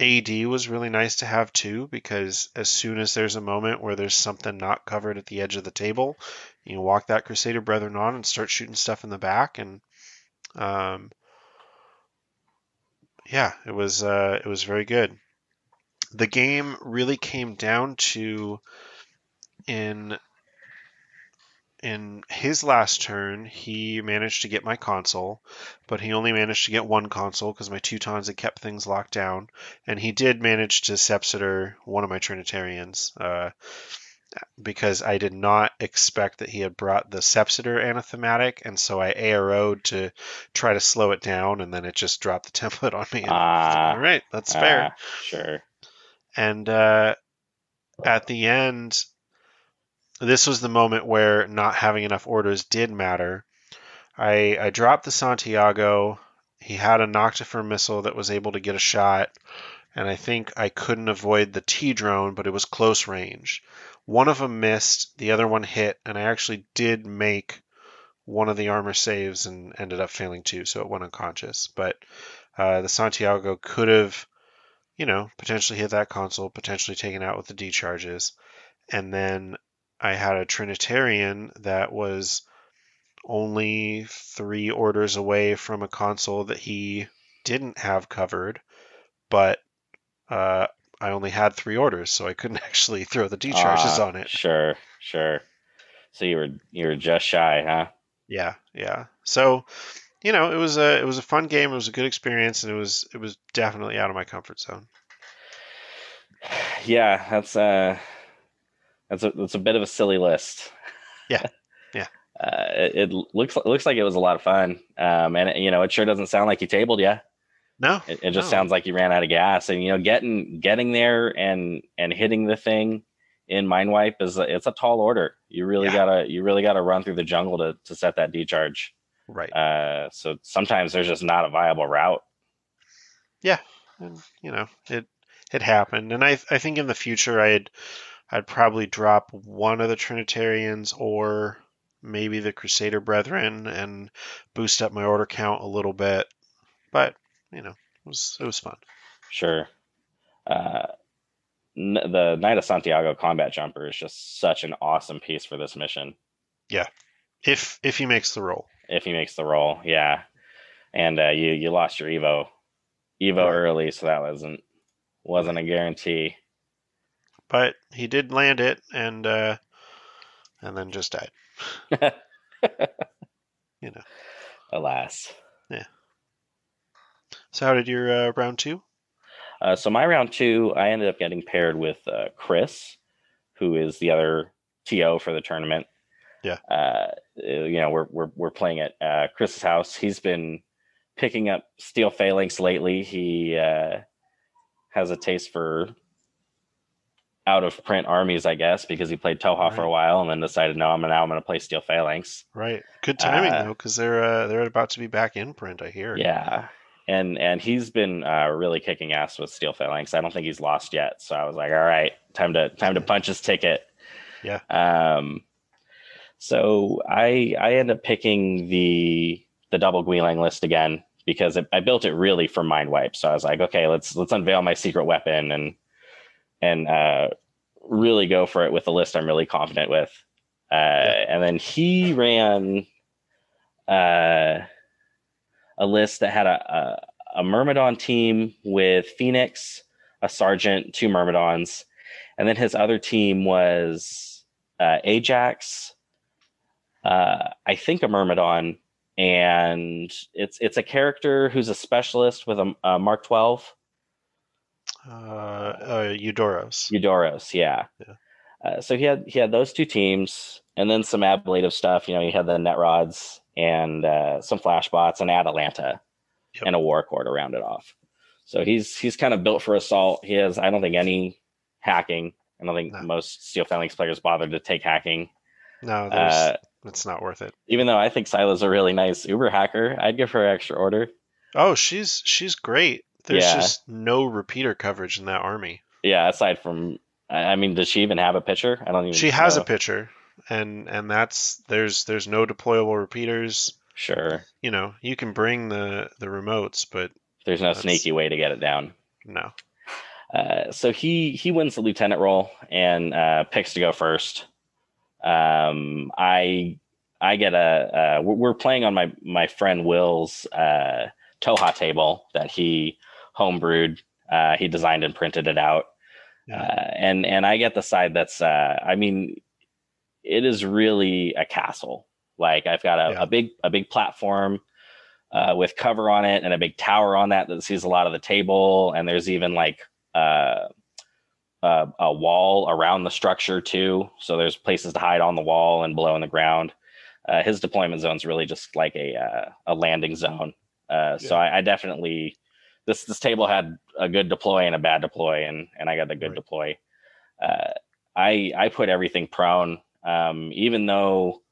AD was really nice to have too, because as soon as there's a moment where there's something not covered at the edge of the table, you walk that Crusader Brethren on and start shooting stuff in the back, and um, yeah, it was uh, it was very good. The game really came down to in in his last turn, he managed to get my console, but he only managed to get one console because my Teutons had kept things locked down. And he did manage to Sepsitor one of my Trinitarians uh, because I did not expect that he had brought the Sepsitor anathematic, and so I ARO'd to try to slow it down, and then it just dropped the template on me. Ah, all right, that's fair. Ah, sure. And uh, at the end, this was the moment where not having enough orders did matter. I, I dropped the Santiago. He had a Noctifer missile that was able to get a shot, and I think I couldn't avoid the T drone, but it was close range. One of them missed, the other one hit, and I actually did make one of the armor saves and ended up failing too, so it went unconscious. But uh, the Santiago could have, you know, potentially hit that console, potentially taken out with the D charges. And then I had a Trinitarian that was only three orders away from a console that he didn't have covered, but uh, I only had three orders, so I couldn't actually throw the D charges uh, on it. Sure, sure. So you were you were just shy, huh? Yeah, yeah. So, you know, it was a it was a fun game. It was a good experience, and it was it was definitely out of my comfort zone. Yeah, that's uh that's a that's a bit of a silly list. Yeah, yeah. Uh, it, it, looks looks like it was a lot of fun, um, and it, you know it sure doesn't sound like you tabled you. No, it, it just no. sounds like you ran out of gas, and you know getting getting there and and hitting the thing in mind wipe is a, it's a tall order. You really yeah. gotta you really gotta run through the jungle to to set that decharge. Right. Uh, so sometimes there's just not a viable route. Yeah, and you know it it happened, and I I think in the future I'd I'd probably drop one of the Trinitarians or maybe the Crusader Brethren and boost up my order count a little bit. But you know, it was it was fun. Sure. Uh, the Knight of Santiago combat jumper is just such an awesome piece for this mission. Yeah, if if he makes the roll. If he makes the roll, yeah. And uh, you you lost your Evo, Evo right. early, so that wasn't wasn't a guarantee. But he did land it, and uh, and then just died. you know. Alas. Yeah. So how did your uh, round two? Uh, so my round two, I ended up getting paired with uh, Chris, who is the other TO for the tournament. Yeah. Uh, you know, we're we're we're playing at uh, Chris's house. He's been picking up steel phalanx lately. He uh, has a taste for out of print armies, I guess, because he played Tohaa right. for a while and then decided, no, I'm now I'm going to play Steel Phalanx. Right. Good timing uh, though, because they're uh, they're about to be back in print. I hear. Yeah, and and he's been uh, really kicking ass with Steel Phalanx. I don't think he's lost yet. So I was like, all right, time to time to punch his ticket. Yeah. Um. So I I end up picking the the double Guilang list again because it, I built it really for mind wipe. So I was like, okay, let's let's unveil my secret weapon and and uh, really go for it with a list I'm really confident with. Uh, yeah. And then he ran uh, a list that had a, a, a Myrmidon team with Phoenix, a Sergeant, two Myrmidons, and then his other team was uh, Ajax, uh, I think a Myrmidon, and it's it's a character who's a specialist with a, a Mark Twelve uh, uh, Eudoros. Eudoros, yeah. yeah. Uh, so he had he had those two teams, and then some ablative stuff. You know, he had the net rods and uh, some flashbots and Atalanta, yep. and a Warcor to round it off. So he's he's kind of built for assault. He has I don't think any hacking. I don't think no. most Steel Phalanx players bother to take hacking. No, uh, it's not worth it. Even though I think Sila's a really nice Uber hacker, I'd give her extra order. Oh, she's she's great. There's yeah. just no repeater coverage in that army. Yeah, aside from, I mean, does she even have a pitcher? I don't even. She know. has a pitcher, and and that's there's there's no deployable repeaters. Sure. You know, you can bring the the remotes, but there's no sneaky way to get it down. No. Uh, so he he wins the lieutenant role and uh, picks to go first. Um, I I get a uh, we're playing on my my friend Will's uh, Tohaa table that he homebrewed. Uh, he designed and printed it out. Yeah. Uh, and and I get the side that's uh, I mean, it is really a castle. Like I've got a, yeah. a big a big platform uh, with cover on it and a big tower on that that sees a lot of the table. And there's even like uh, uh, a wall around the structure too. So there's places to hide on the wall and below in the ground. Uh, his deployment zone is really just like a uh, a landing zone. Uh, yeah. So I, I, definitely this this table had a good deploy and a bad deploy, and and I got the good right. deploy. Uh, I I put everything prone, um, even though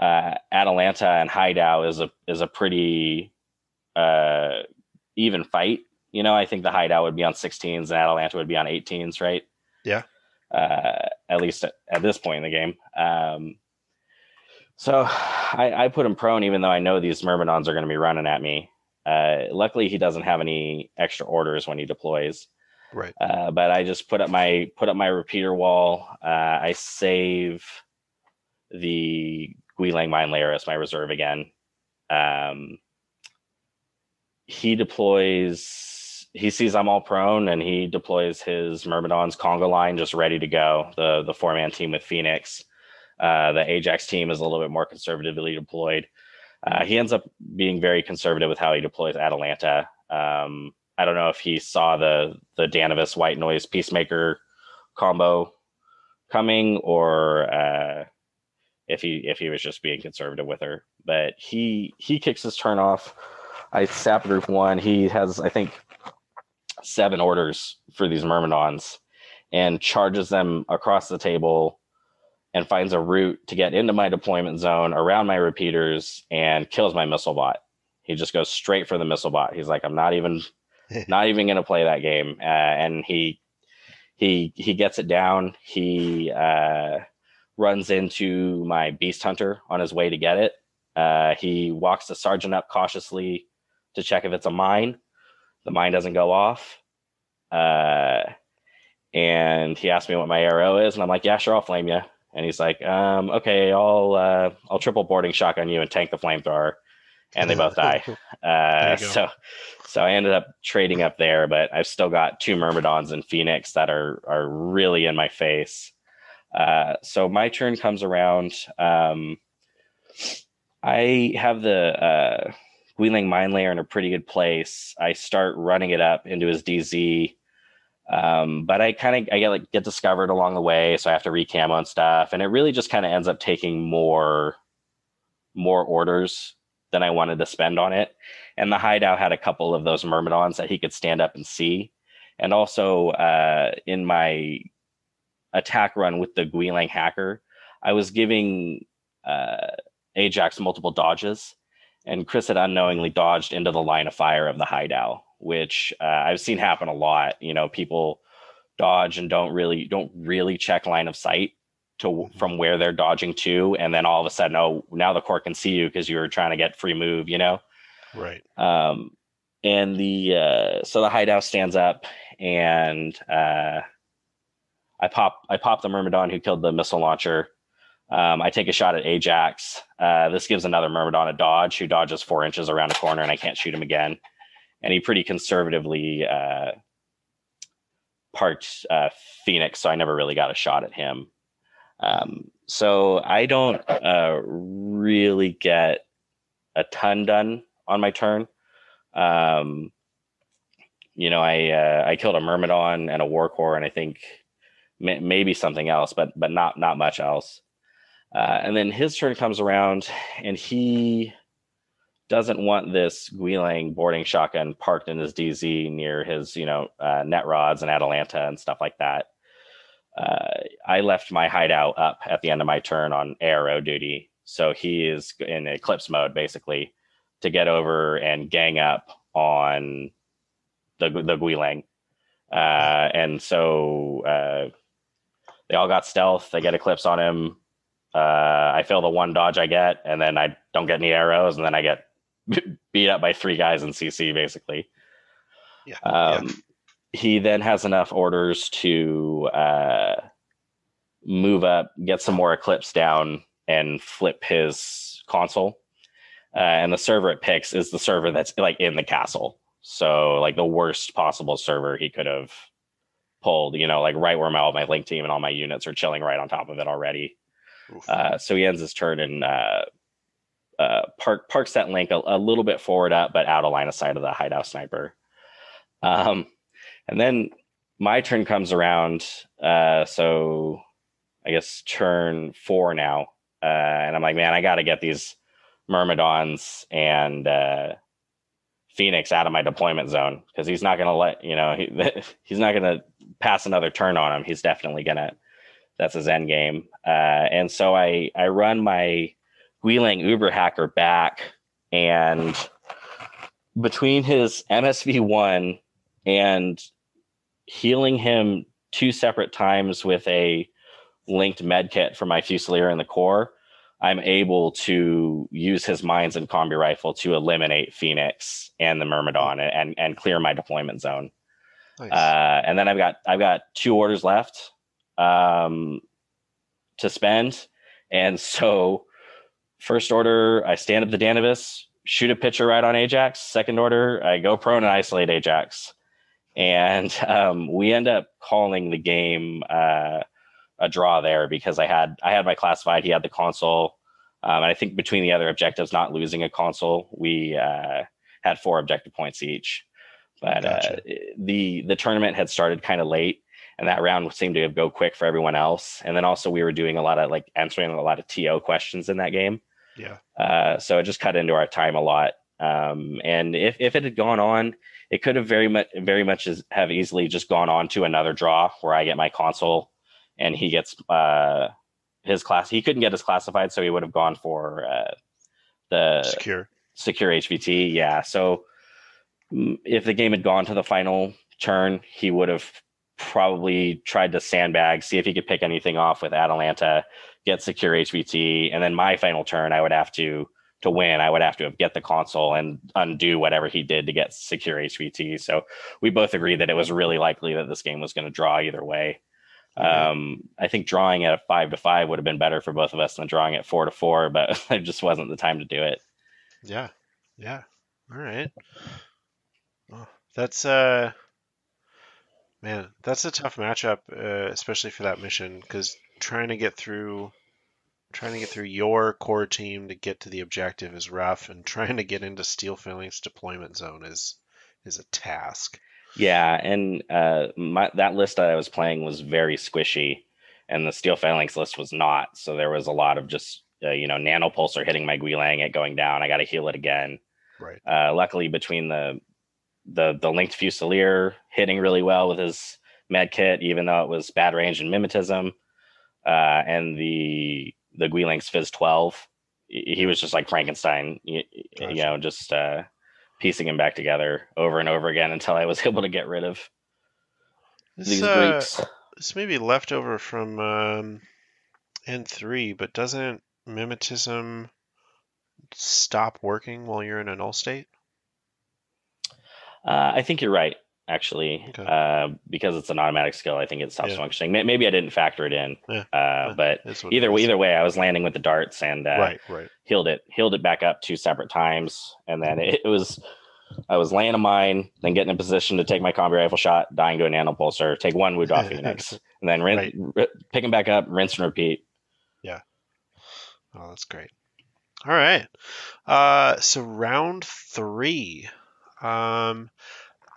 uh, Atalanta and Haidao is a is a pretty uh, even fight. You know, I think the Haidao would be on 16s and Atalanta would be on 18s, right? Yeah. Uh, at least at, at, this point in the game. Um, so I, I put him prone, even though I know these Myrmidons are going to be running at me. Uh, luckily, he doesn't have any extra orders when he deploys. Right. Uh, but I just put up my put up my repeater wall. Uh, I save the Guilang Mine Layer as my reserve again. Um, he deploys. He sees I'm all prone, and he deploys his Myrmidon's Conga line just ready to go. The the four man team with Phoenix. Uh, the Ajax team is a little bit more conservatively deployed. Uh, he ends up being very conservative with how he deploys Atalanta. Um, I don't know if he saw the the Danavis White Noise Peacemaker combo coming, or uh, if he if he was just being conservative with her. But he he kicks his turn off. I sap group one. He has I think seven orders for these Myrmidons and charges them across the table and finds a route to get into my deployment zone around my repeaters and kills my missile bot. He just goes straight for the missile bot. He's like, I'm not even, not even going to play that game. Uh, and he, he, he gets it down. He uh, runs into my beast hunter on his way to get it. Uh, he walks the sergeant up cautiously to check if it's a mine. The mine doesn't go off. Uh, and he asked me what my arrow is, and I'm like, yeah, sure, I'll flame you. And he's like, um, okay, I'll uh, I'll triple boarding shotgun you and tank the flamethrower, and they both die. Uh, so so I ended up trading up there, but I've still got two Myrmidons and Phoenix that are are really in my face. Uh, so my turn comes around. Um, I have the uh, Guilang Mine Layer in a pretty good place. I start running it up into his DZ. Um, but I kind of I get like get discovered along the way, so I have to recam on stuff, and it really just kind of ends up taking more more orders than I wanted to spend on it. And the Haidao had a couple of those myrmidons that he could stand up and see, and also uh, in my attack run with the Guilang hacker, I was giving uh, Ajax multiple dodges, and Chris had unknowingly dodged into the line of fire of the Haidao which uh, I've seen happen a lot. You know, people dodge and don't really don't really check line of sight to mm-hmm. from where they're dodging to, and then all of a sudden, oh, now the core can see you because you were trying to get free move. You know, right? Um, and the uh, so the Haidao stands up, and uh, I pop I pop the Myrmidon who killed the missile launcher. Um, I take a shot at Ajax. Uh, this gives another Myrmidon a dodge, who dodges four inches around a corner, and I can't shoot him again and he pretty conservatively uh, parked uh, Phoenix, so I never really got a shot at him. Um, so I don't uh, really get a ton done on my turn. Um, you know, I uh, I killed a Myrmidon and a Warcor, and I think may- maybe something else, but but not not much else. Uh, and then his turn comes around, and he doesn't want this Guilang boarding shotgun parked in his DZ near his, you know, uh, net rods and Atalanta and stuff like that. Uh, I left my Haidao up at the end of my turn on ARO duty, so he is in eclipse mode basically to get over and gang up on the the Guilang. Uh, and so uh, they all got stealth. They get eclipse on him. Uh, I fail the one dodge I get, and then I don't get any arrows, and then I get beat up by three guys in CC basically. Yeah. Um, yeah. He then has enough orders to uh, move up, get some more Eclipse down, and flip his console. Uh, and the server it picks is the server that's like in the castle. So like the worst possible server he could have pulled, you know, like right where my all my link team and all my units are chilling right on top of it already. Uh, so he ends his turn and uh, uh, park parks that link a, a, little bit forward up, but out of line of sight of the Haidao sniper. Um, and then my turn comes around. Uh, so I guess turn four now. Uh, and I'm like, man, I got to get these Myrmidons and uh, Phoenix out of my deployment zone because he's not going to let, you know, he, he's not going to pass another turn on him. He's definitely going to, that's his end game. Uh, and so I, I run my Guilang Uber hacker back and between his MSV one and healing him two separate times with a linked med kit for my Fusilier in the core, I'm able to use his mines and combi rifle to eliminate Phoenix and the Myrmidon and, and, and clear my deployment zone. Nice. Uh, and then I've got I've got two orders left um, to spend, and so First order, I stand up the Danavis, shoot a pitcher right on Ajax. Second order, I go prone and isolate Ajax. And um, we end up calling the game uh, a draw there because I had I had my classified, he had the console. Um, and I think between the other objectives, not losing a console, we uh, had four objective points each. But uh, gotcha. uh, the the tournament had started kind of late, and that round seemed to go quick for everyone else. And then also we were doing a lot of like answering a lot of TO questions in that game. Yeah. Uh, so it just cut into our time a lot. Um, and if, if it had gone on, it could have very much very much have easily just gone on to another draw where I get my console and he gets uh, his class. He couldn't get his classified, so he would have gone for uh, the secure secure HVT. Yeah. So mm, if the game had gone to the final turn, he would have probably tried to sandbag, see if he could pick anything off with Atalanta, get secure HVT, and then my final turn, I would have to to win, I would have to have get the console and undo whatever he did to get secure HVT. So we both agreed that it was really likely that this game was going to draw either way. Mm-hmm. Um, I think drawing at a five to five would have been better for both of us than drawing at four to four, but it just wasn't the time to do it. Yeah, yeah. All right. Well, that's uh, man, that's a tough matchup, uh, especially for that mission because trying to get through trying to get through your core team to get to the objective is rough, and trying to get into Steel Phalanx deployment zone is is a task. Yeah, and uh, my, that list that I was playing was very squishy, and the Steel Phalanx list was not. So there was a lot of just uh, you know nanopulsar hitting my Guilang, it going down. I got to heal it again. Right. Uh, luckily, between the the the linked Fusilier hitting really well with his med kit, even though it was bad range and mimetism, uh, and the the Guilang's Fizz 12. He was just like Frankenstein, you, gotcha. you know, just uh, piecing him back together over and over again until I was able to get rid of this, these uh, Greeks. This may be leftover from um, N3, but doesn't mimetism stop working while you're in a null state? Uh, I think you're right actually, okay. uh, because it's an automatic skill. I think it stops yeah. functioning. Maybe I didn't factor it in, yeah. Uh, but either way, either way, I was landing with the darts and uh, right, right. healed it, healed it back up two separate times, and then it, it was. I was laying a mine, then getting in position to take my combi rifle shot, dying to a nanopulsar, take one wound off Phoenix, and then rin- right. r- pick him back up, rinse and repeat. Yeah. Oh, that's great. All right. Uh, so round three. Um,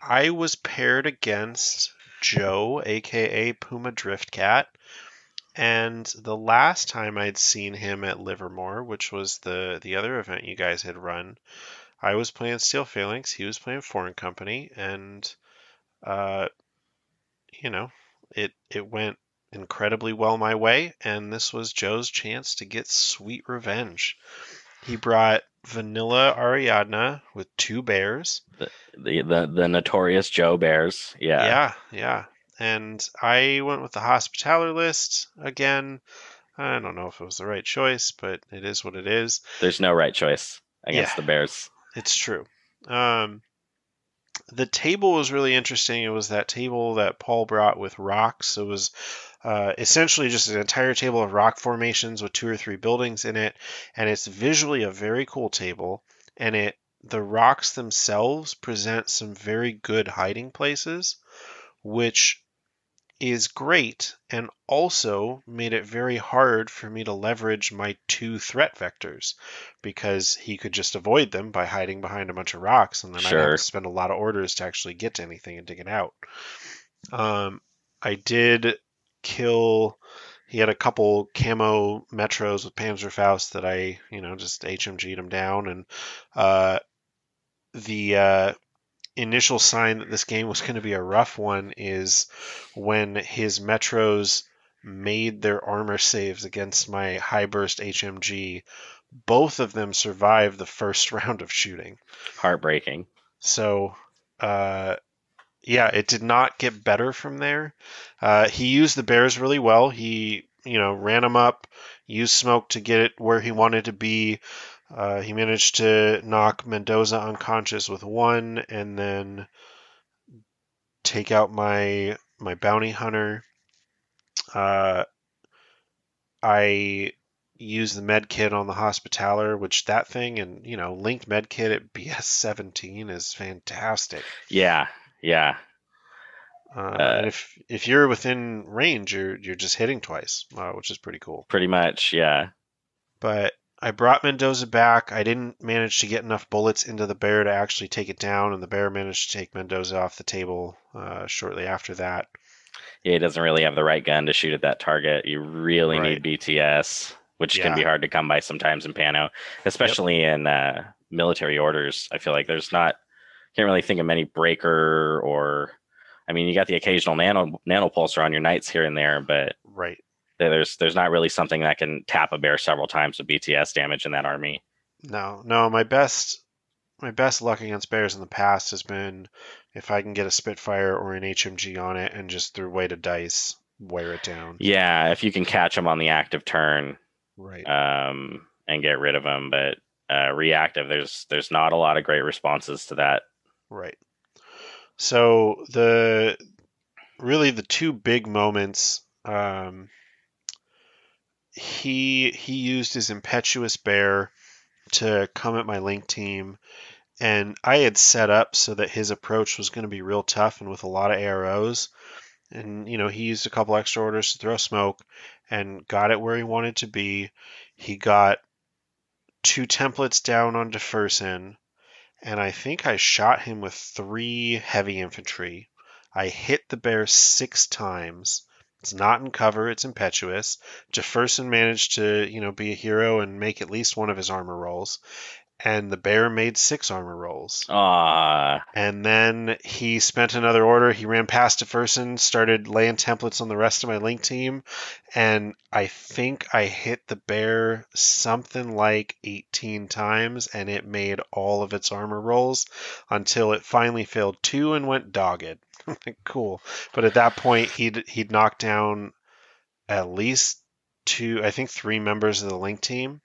I was paired against Joe, aka Puma Driftcat, and the last time I'd seen him at Livermore, which was the the other event you guys had run, I was playing Steel Phalanx, he was playing Foreign Company, and uh, you know, it it went incredibly well my way, and this was Joe's chance to get sweet revenge. He brought vanilla Ariadna with two bears. The, the the, the notorious Joe Bears. Yeah. Yeah, yeah. And I went with the Hospitaller list again. I don't know if it was the right choice, but it is what it is. There's no right choice against yeah, the Bears. It's true. Um, the table was really interesting. It was that table that Paul brought with rocks. It was uh, essentially just an entire table of rock formations with two or three buildings in it, and it's visually a very cool table. And it the rocks themselves present some very good hiding places, which is great and also made it very hard for me to leverage my two threat vectors because he could just avoid them by hiding behind a bunch of rocks and then sure. I'd have to spend a lot of orders to actually get to anything and dig it out. Um, I did kill. He had a couple camo metros with Panzerfaust that I, you know, just HMG'd him down. And uh, the uh, initial sign that this game was going to be a rough one is when his metros made their armor saves against my high burst HMG. Both of them survived the first round of shooting. Heartbreaking. So, uh, yeah, it did not get better from there. Uh, he used the bears really well. He, you know, ran them up, used smoke to get it where he wanted to be. Uh, he managed to knock Mendoza unconscious with one, and then take out my my bounty hunter. Uh, I used the med kit on the hospitaller, which that thing and you know linked med kit at BS seventeen is fantastic. Yeah, yeah. Uh, uh, and if if you're within range, you're you're just hitting twice, uh, which is pretty cool. Pretty much, yeah. But I brought Mendoza back. I didn't manage to get enough bullets into the bear to actually take it down, and the bear managed to take Mendoza off the table uh, shortly after that. Yeah, he doesn't really have the right gun to shoot at that target. You really right. need BTS, which yeah. can be hard to come by sometimes in Pano, especially yep. in uh, military orders. I feel like there's not can't really think of many breaker or I mean you got the occasional nano nano pulsar on your knights here and there, but right. There's there's not really something that can tap a bear several times with BTS damage in that army. No, no, my best my best luck against bears in the past has been if I can get a Spitfire or an HMG on it and just through weight of dice wear it down. Yeah, if you can catch them on the active turn, right, um, and get rid of them. But uh, reactive. There's there's not a lot of great responses to that. Right. So the really the two big moments. Um, he he used his impetuous bear to come at my link team, and I had set up so that his approach was going to be real tough and with a lot of arrows. And you know he used a couple extra orders to throw smoke, and got it where he wanted to be. He got two templates down on Jefferson, and I think I shot him with three heavy infantry. I hit the bear six times. It's not in cover, it's impetuous. Jefferson managed to, you know, be a hero and make at least one of his armor rolls and the bear made six armor rolls. Ah. And then he spent another order. He ran past Jefferson, started laying templates on the rest of my link team, and I think I hit the bear something like 18 times, and it made all of its armor rolls until it finally failed two and went dogged. cool. But at that point, he'd he'd knocked down at least two, I think three members of the link team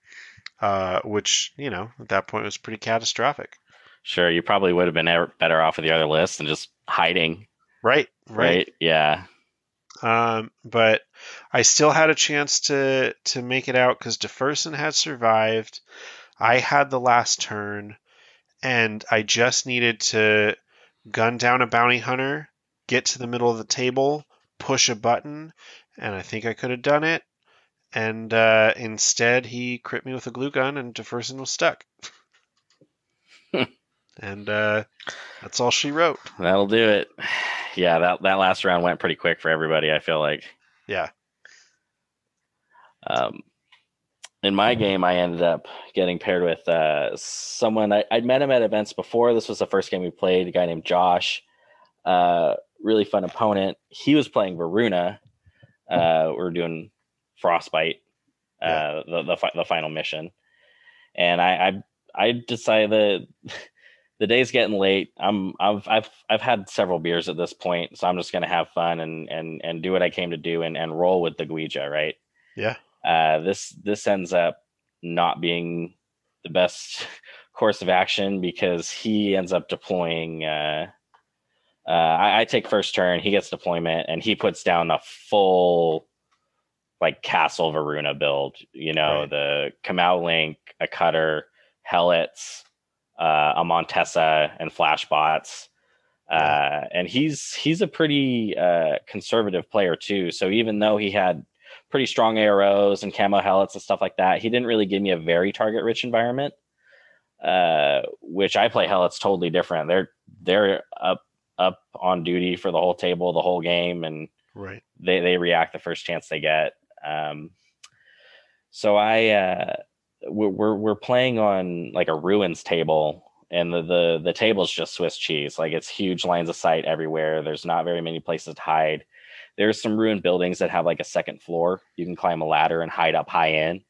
uh, which you know at that point was pretty catastrophic. Sure, you probably would have been better off with the other list and just hiding. Right, right, right yeah. Um, but I still had a chance to to make it out because Jefferson had survived. I had the last turn, and I just needed to gun down a bounty hunter, get to the middle of the table, push a button, and I think I could have done it and uh, instead he crit me with a glue gun, and Jefferson was stuck. and uh, that's all she wrote. That'll do it. Yeah, that that last round went pretty quick for everybody. I feel like. Yeah. Um, in my game, I ended up getting paired with uh, someone I, would met him at events before. This was the first game we played. A guy named Josh, uh, really fun opponent. He was playing Varuna. Uh, we are doing frostbite, uh, yeah. the, the the final mission, and I I, I decided that the day's getting late. I'm I've I've I've had several beers at this point, so I'm just gonna have fun and and and do what I came to do and and roll with the Guijia, right? Yeah. Uh, this this ends up not being the best course of action because he ends up deploying. Uh, uh, I, I, take first turn, he gets deployment, and he puts down a full like Castle Varuna build. You know, right. the Kamau Link, a Cutter, Helots, uh, a Montesa, and Flashbots. Uh, and he's he's a pretty uh, conservative player too. So even though he had pretty strong arrows and camo helots and stuff like that, he didn't really give me a very target rich environment. Uh, which I play helots totally different. They're they're up up on duty for the whole table, the whole game, and right. They they react the first chance they get. Um, so I uh, we're we're playing on like a ruins table, and the the the table's just Swiss cheese. Like it's huge lines of sight everywhere. There's not very many places to hide. There's some ruined buildings that have like a second floor. You can climb a ladder and hide up high in.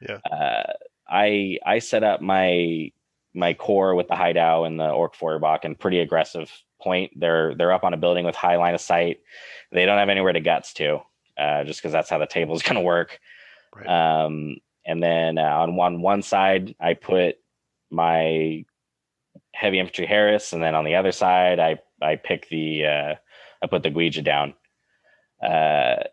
Yeah. Uh, I I set up my my core with the hideout and the orc Feuerbach and pretty aggressive point. They're they're up on a building with high line of sight. They don't have anywhere to guts to uh, just because that's how the table is going to work. Right. Um, and then uh, on one one side, I put my heavy infantry Haris, and then on the other side, I I pick the uh, I put the Guijia down. Uh,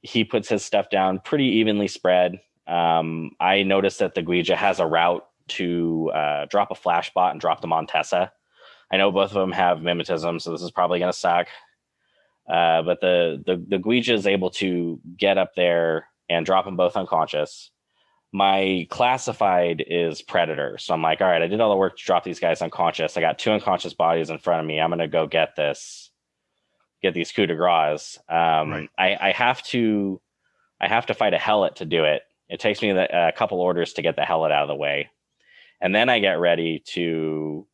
he puts his stuff down pretty evenly spread. Um, I noticed that the Guijia has a route to uh, drop a flash bot and drop the Montesa. I know both of them have mimetism, so this is probably going to suck. Uh, but the the the Guijia is able to get up there and drop them both unconscious. My classified is predator, so I'm like, all right, I did all the work to drop these guys unconscious. I got two unconscious bodies in front of me. I'm gonna go get this, get these coup de grace. Um, right. I, I have to, I have to fight a helot to do it. It takes me a couple orders to get the helot out of the way, and then I get ready to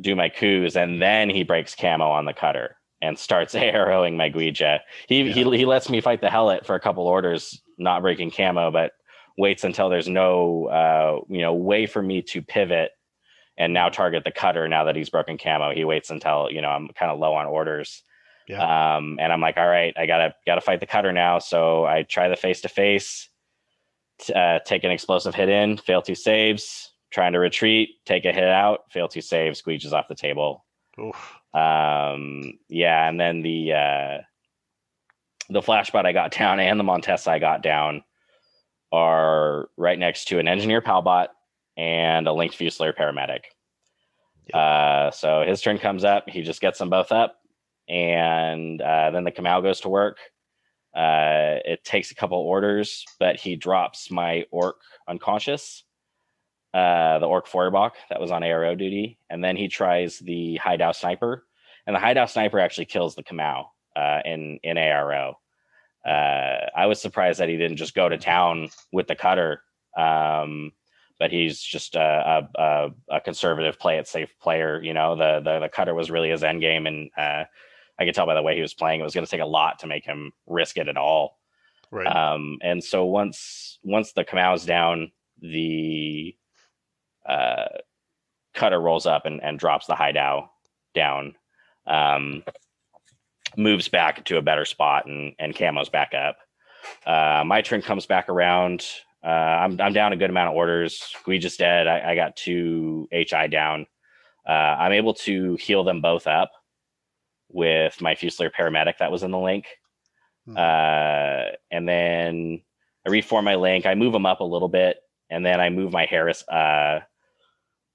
do my coups, and then he breaks camo on the cutter and starts arrowing my Guijia. He, yeah. he he lets me fight the Helot for a couple orders, not breaking camo, but waits until there's no uh, you know way for me to pivot and now target the cutter now that he's broken camo. He waits until you know I'm kind of low on orders. Yeah. Um, and I'm like, all right, I gotta gotta fight the cutter now. So I try the face to face. uh, take an explosive hit in, fail two saves, trying to retreat, take a hit out, fail two saves, squeeges off the table. Oof. Um, yeah, and then the uh, the flashbot I got down and the Montesa I got down are right next to an engineer palbot and a linked Fusilier paramedic. Yep. Uh, so his turn comes up, he just gets them both up, and uh, then the Kamau goes to work. Uh, it takes a couple orders, but he drops my orc unconscious, uh, the orc Feuerbach that was on ARO duty, and then he tries the hideout sniper, and the hideout sniper actually kills the Kamau uh, in in ARO. Uh, I was surprised that he didn't just go to town with the cutter, um, but he's just a, a, a, conservative, play it safe player. You know, the the, the cutter was really his end game, and uh, I could tell by the way he was playing, it was going to take a lot to make him risk it at all. Right. Um, and so once once the Kamau's down, the uh, cutter rolls up and, and drops the hideout down. Um, moves back to a better spot and and camos back up. Uh, my turn comes back around. Uh, I'm I'm down a good amount of orders. We just dead. I, I got two HI down. Uh, I'm able to heal them both up with my Fusilier paramedic that was in the link. Hmm. Uh, and then I reform my link. I move them up a little bit, and then I move my Haris uh,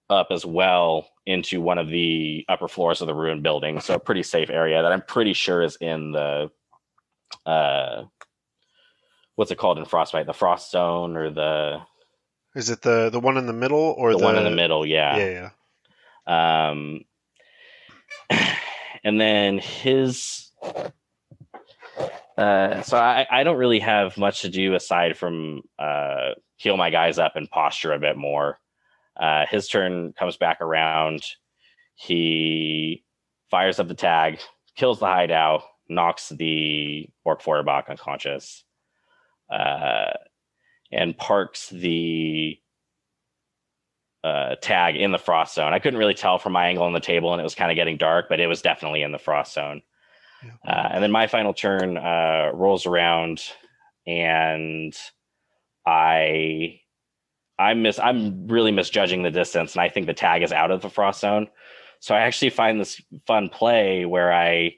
up as well into one of the upper floors of the ruined building. So a pretty safe area that I'm pretty sure is in the uh what's it called in frostbite? The frost zone or the is it the the one in the middle or the, the... one in the middle? Yeah. Yeah, yeah. Um and then his uh, so I, I don't really have much to do aside from uh, heal my guys up and posture a bit more. Uh, his turn comes back around. He fires up the tag, kills the hideout, knocks the Orc Feuerbach unconscious, uh, and parks the uh, tag in the frost zone. I couldn't really tell from my angle on the table, and it was kind of getting dark, but it was definitely in the frost zone. Yeah. Uh, and then my final turn uh, rolls around, and I I miss I'm really misjudging the distance, and I think the tag is out of the frost zone. So I actually find this fun play where I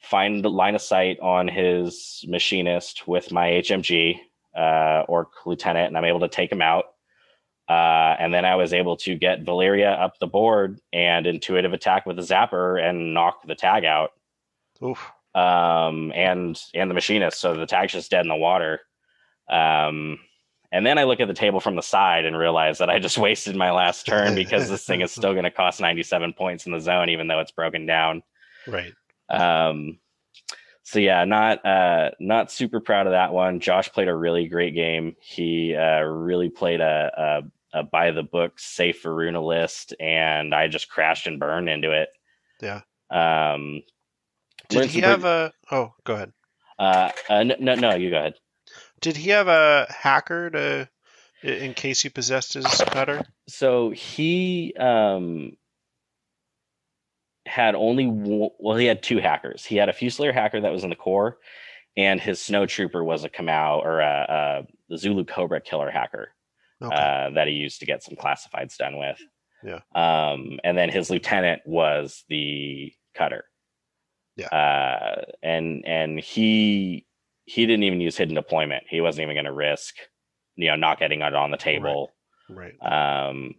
find the line of sight on his machinist with my HMG uh, or lieutenant, and I'm able to take him out. Uh, and then I was able to get Valeria up the board and intuitive attack with a zapper and knock the tag out. Oof. Um, and and the machinist, so the tag's just dead in the water. Um, and then I look at the table from the side and realize that I just wasted my last turn because this thing is still going to cost 97 points in the zone, even though it's broken down. Right. Um, so yeah, not uh, not super proud of that one. Josh played a really great game. He uh, really played a, a, a by the book safe Varuna list, and I just crashed and burned into it. Yeah. Um, Did he have a? Oh, go ahead. Uh, uh, no, no, you go ahead. Did he have a hacker to in case he possessed his cutter? So he um had only well he had two hackers. He had a Fusilier hacker that was in the core, and his Snow Trooper was a Kamau or a, a Zulu Cobra killer hacker okay. uh, that he used to get some classifieds done with. Yeah. Um, and then his lieutenant was the cutter. Yeah. Uh, and and he he didn't even use hidden deployment. He wasn't even going to risk, you know, not getting it on the table. Right. right. Um,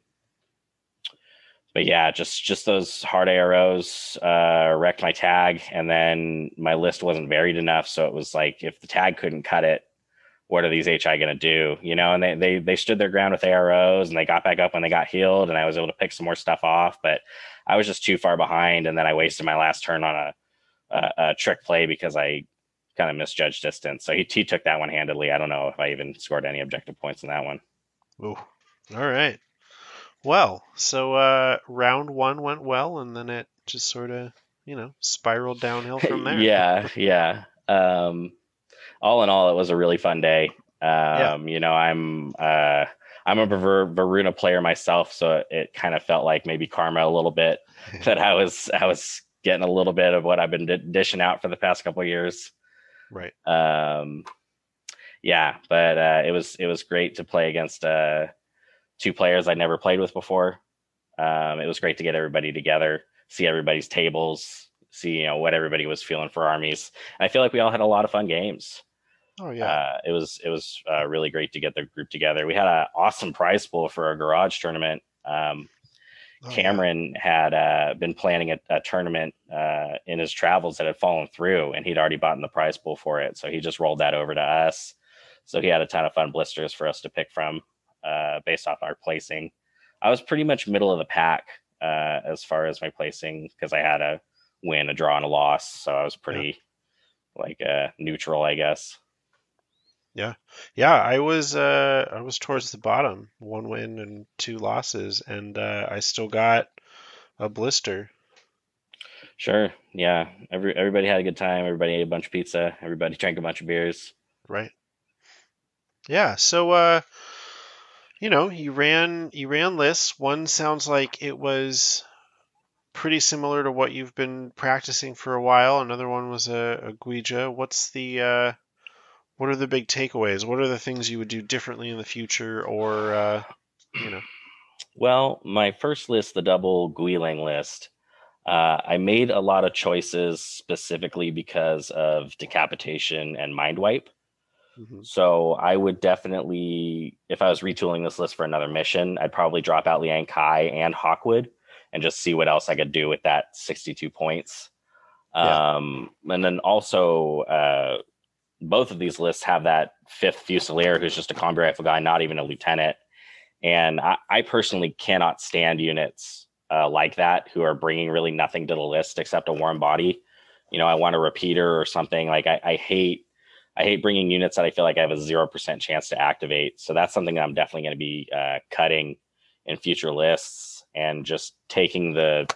but yeah, just just those hard AROs uh, wrecked my tag, and then my list wasn't varied enough. So it was like, if the tag couldn't cut it, what are these HI going to do? You know, and they, they they stood their ground with AROs, and they got back up when they got healed, and I was able to pick some more stuff off. But I was just too far behind, and then I wasted my last turn on a, a, a trick play because I kind of misjudged distance. So he, he took that one handedly. I don't know if I even scored any objective points in that one. Ooh. All right. Well, so uh, round one went well, and then it just sort of, you know, spiraled downhill from there. yeah, yeah. Um, all in all, it was a really fun day. Um, yeah. You know, I'm uh, I'm a Ver- Varuna player myself, so it, it kind of felt like maybe karma a little bit that I was I was getting a little bit of what I've been d- dishing out for the past couple years. Right. Um, Yeah, but uh, it was it was great to play against uh, two players I'd never played with before. Um, it was great to get everybody together, see everybody's tables, see you know what everybody was feeling for armies. And I feel like we all had a lot of fun games. Oh yeah, uh, it was it was uh, really great to get the group together. We had an awesome prize pool for our garage tournament. Um, oh, Cameron had uh, been planning a, a tournament uh, in his travels that had fallen through, and he'd already bought in the prize pool for it. So he just rolled that over to us. So he had a ton of fun blisters for us to pick from uh, based off our placing. I was pretty much middle of the pack uh, as far as my placing because I had a win, a draw, and a loss. So I was pretty yeah. like uh, neutral, I guess. Yeah, yeah. I was uh, I was towards the bottom, one win and two losses, and uh, I still got a blister. Sure. Yeah. Every everybody had a good time. Everybody ate a bunch of pizza. Everybody drank a bunch of beers. Right. Yeah. So, uh, you know, you ran you ran lists. One sounds like it was pretty similar to what you've been practicing for a while. Another one was a, a Guijia. What's the uh, what are the big takeaways? What are the things you would do differently in the future, or uh, you know? Well, my first list, the double Guilang list, uh, I made a lot of choices specifically because of decapitation and mind wipe. Mm-hmm. So I would definitely, if I was retooling this list for another mission, I'd probably drop out Liang Kai and Hawkwood and just see what else I could do with that 62 points. Yeah. Um, and then also, uh, both of these lists have that fifth Fusilier who's just a combi rifle guy, not even a lieutenant. And I, I personally cannot stand units uh, like that who are bringing really nothing to the list except a warm body. You know, I want a repeater or something. Like I, I hate I hate bringing units that I feel like I have a zero percent chance to activate. So that's something that I'm definitely going to be uh, cutting in future lists and just taking the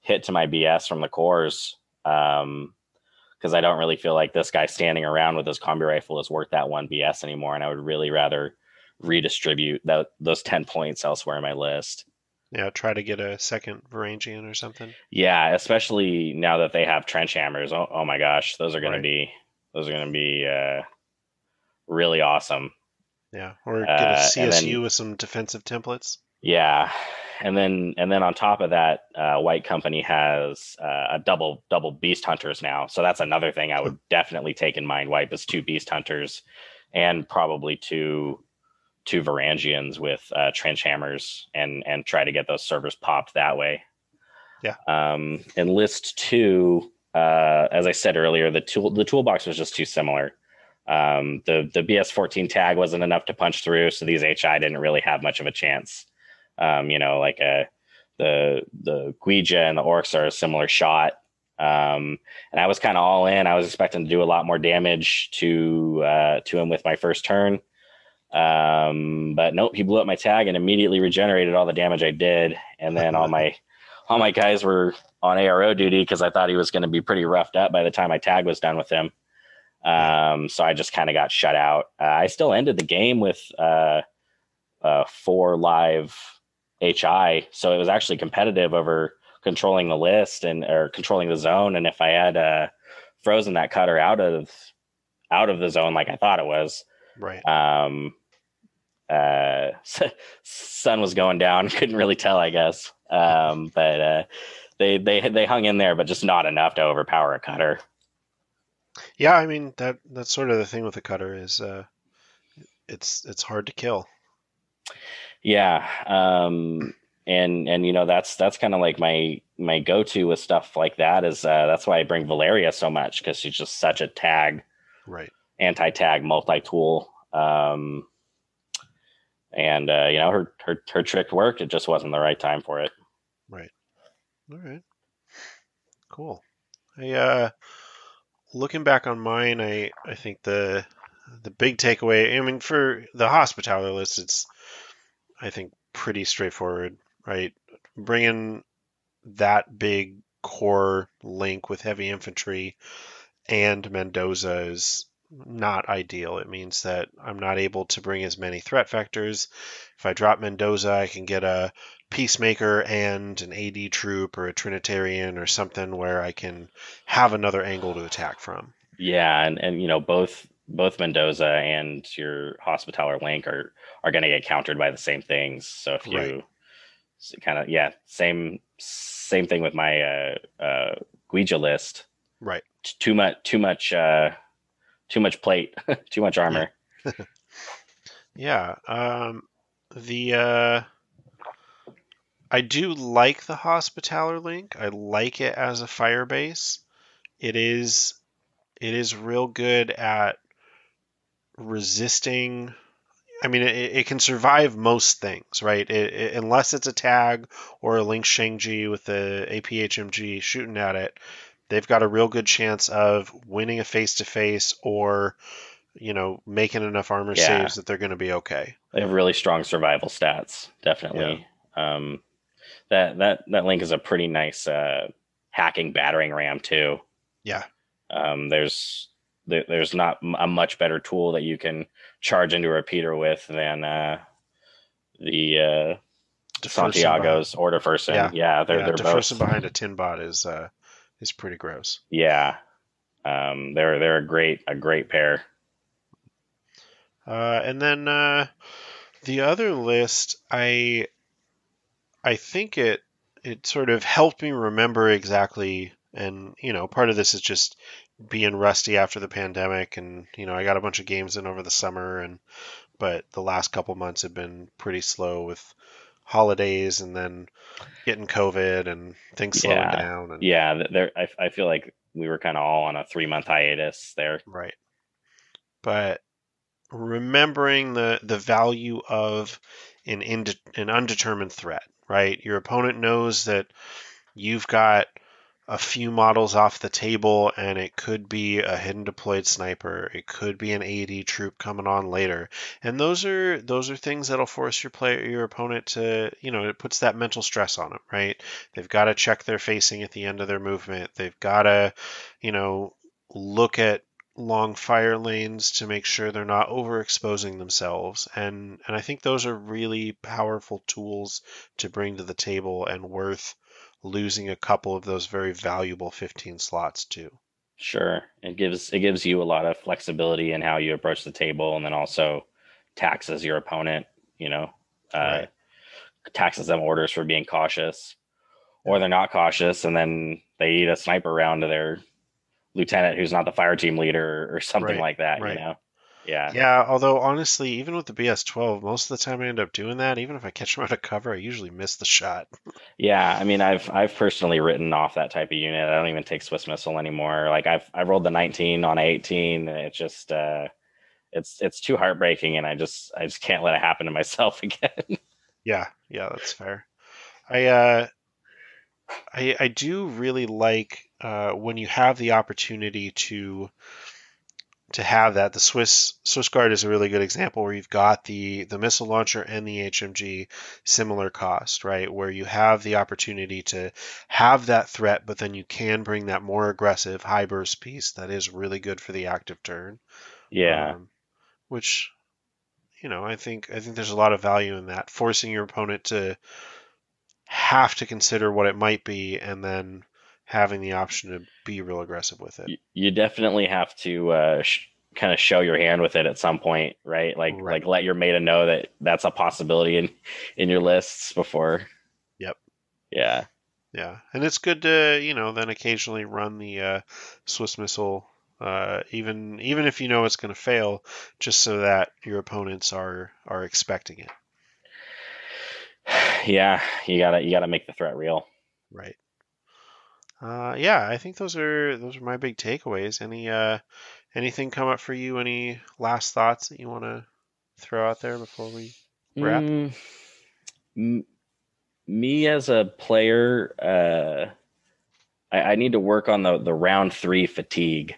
hit to my BS from the cores. Um, because I don't really feel like this guy standing around with his combi rifle is worth that one BS anymore, and I would really rather redistribute that those ten points elsewhere in my list. Yeah, try to get a second Varangian or something. Yeah, especially now that they have trench hammers. Oh, oh my gosh, those are going right. to be those are going to be uh, really awesome. Yeah, or get a CSU uh, then, with some defensive templates. Yeah, and then and then on top of that, uh, White Company has uh, a double double Beast Hunters now. So that's another thing I would definitely take in mind. White is two Beast Hunters, and probably two two Varangians with uh, trench hammers, and and try to get those servers popped that way. Yeah. Um, and list two, uh, as I said earlier, the tool the toolbox was just too similar. Um, the the BS14 tag wasn't enough to punch through, so these HI didn't really have much of a chance. Um, you know, like a uh, the the Guijia and the Orcs are a similar shot. Um, and I was kind of all in. I was expecting to do a lot more damage to uh, to him with my first turn. Um, but nope, he blew up my tag and immediately regenerated all the damage I did. And then all my all my guys were on ARO duty because I thought he was going to be pretty roughed up by the time my tag was done with him. Um, so I just kind of got shut out. Uh, I still ended the game with uh, uh, four live HI, so it was actually competitive over controlling the list and or controlling the zone. And if I had uh, frozen that cutter out of out of the zone like I thought it was, right? Um, uh, sun was going down. Couldn't really tell, I guess. Um, but uh, they they they hung in there, but just not enough to overpower a cutter. Yeah, I mean that that's sort of the thing with the cutter is uh, it's it's hard to kill. Yeah. Um, and and you know that's that's kind of like my my go-to with stuff like that is uh, that's why I bring Valeria so much because she's just such a tag, right? Anti-tag, multi-tool, um, and uh, you know her her her trick worked. It just wasn't the right time for it. Right. All right. Cool. I uh, looking back on mine, I I think the the big takeaway. I mean, for the hospitality list, it's I think, pretty straightforward, right? Bringing that big core link with heavy infantry and Mendoza is not ideal. It means that I'm not able to bring as many threat vectors. If I drop Mendoza, I can get a Peacemaker and an AD troop or a Trinitarian or something where I can have another angle to attack from. Yeah, and, and you know both both Mendoza and your Hospitaller Link are are going to get countered by the same things. So if you right. kind of yeah, same same thing with my uh, uh, Guijia list. Right. Too much. Too much. Uh, too much plate. too much armor. yeah. Um, the uh, I do like the Hospitaller Link. I like it as a fire base. It is it is real good at resisting I mean, it, it, can survive most things, right? It, it, unless it's a tag or a Link Shang-Chi with the APHMG shooting at it, they've got a real good chance of winning a face-to-face or, you know, making enough armor yeah. saves that they're going to be okay. They have really strong survival stats, definitely. Yeah. Um, that that that Link is a pretty nice uh, hacking battering ram too. Yeah. Um, there's there, there's not a much better tool that you can charge into a repeater with than uh, the uh, Santiago's or Jefferson. Yeah, yeah they're yeah, they're both behind a tin bot is uh, is pretty gross. Yeah, um, they're they're a great a great pair. Uh, and then uh, the other list, I I think it it sort of helped me remember exactly and you know part of this is just being rusty after the pandemic and you know I got a bunch of games in over the summer and but the last couple months have been pretty slow with holidays and then getting covid and things slowing yeah. down and yeah there I, I feel like we were kind of all on a three month hiatus there. Right. But remembering the the value of an inde- an undetermined threat right? Your opponent knows that you've got a few models off the table and it could be a hidden deployed sniper. It could be an AD troop coming on later. And those are those are things that'll force your player your opponent to you know it puts that mental stress on them right? They've got to check their facing at the end of their movement. They've got to you know look at long fire lanes to make sure they're not overexposing themselves. And and I think those are really powerful tools to bring to the table and worth losing a couple of those very valuable 15 slots too. Sure. It gives it gives you a lot of flexibility in how you approach the table and then also taxes your opponent, you know. Uh, right. taxes them orders for being cautious. Or they're not cautious and then they eat a sniper round to their lieutenant who's not the fire team leader or something right. like that, right. you know. Yeah. Yeah. Although honestly, even with the BS12, most of the time I end up doing that. Even if I catch them out of cover, I usually miss the shot. yeah. I mean, I've I've personally written off that type of unit. I don't even take Swiss missile anymore. Like I've I rolled the 19 on 18, and it's just uh, it's it's too heartbreaking, and I just I just can't let it happen to myself again. yeah. Yeah. That's fair. I uh, I I do really like uh, when you have the opportunity to to have that. The Swiss Swiss Guard is a really good example where you've got the the missile launcher and the HMG similar cost, right? Where you have the opportunity to have that threat, but then you can bring that more aggressive high burst piece that is really good for the active turn. Yeah. Um, which you know, I think I think there's a lot of value in that, forcing your opponent to have to consider what it might be and then having the option to be real aggressive with it. You definitely have to uh, sh- kind of show your hand with it at some point, right? Like right. like let your meta know that that's a possibility in in your lists before. Yep. Yeah. Yeah, and it's good to you know then occasionally run the uh, Swiss missile, uh, even even if you know it's going to fail, just so that your opponents are are expecting it. Yeah, you gotta you gotta make the threat real. Right. Uh, yeah, I think those are those are my big takeaways. Any uh, anything come up for you? Any last thoughts that you want to throw out there before we wrap? Mm, m- me as a player, uh, I, I, need to work on the the round three fatigue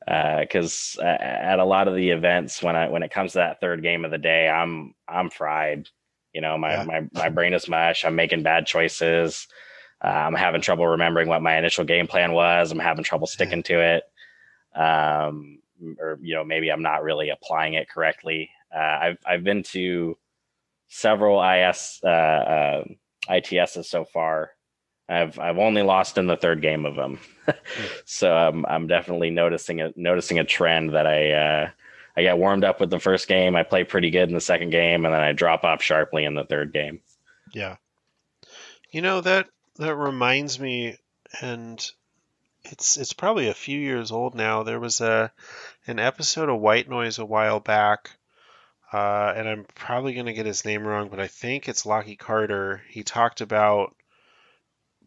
because uh, at a lot of the events when I when it comes to that third game of the day, I'm I'm fried. You know, my yeah. my my brain is mush. I'm making bad choices. Uh, I'm having trouble remembering what my initial game plan was. I'm having trouble sticking to it. Um, or you know, maybe I'm not really applying it correctly. Uh, I've I've been to several IS uh, uh, ITSs so far, I've I've only lost in the third game of them, so I'm I'm definitely noticing a noticing a trend that I uh, I get warmed up with the first game, I play pretty good in the second game, and then I drop off sharply in the third game. Yeah, you know that that reminds me, and it's it's probably a few years old now. There was a an episode of White Noise a while back. Uh, and I'm probably to get his name wrong, but I think it's Lockie Carter. He talked about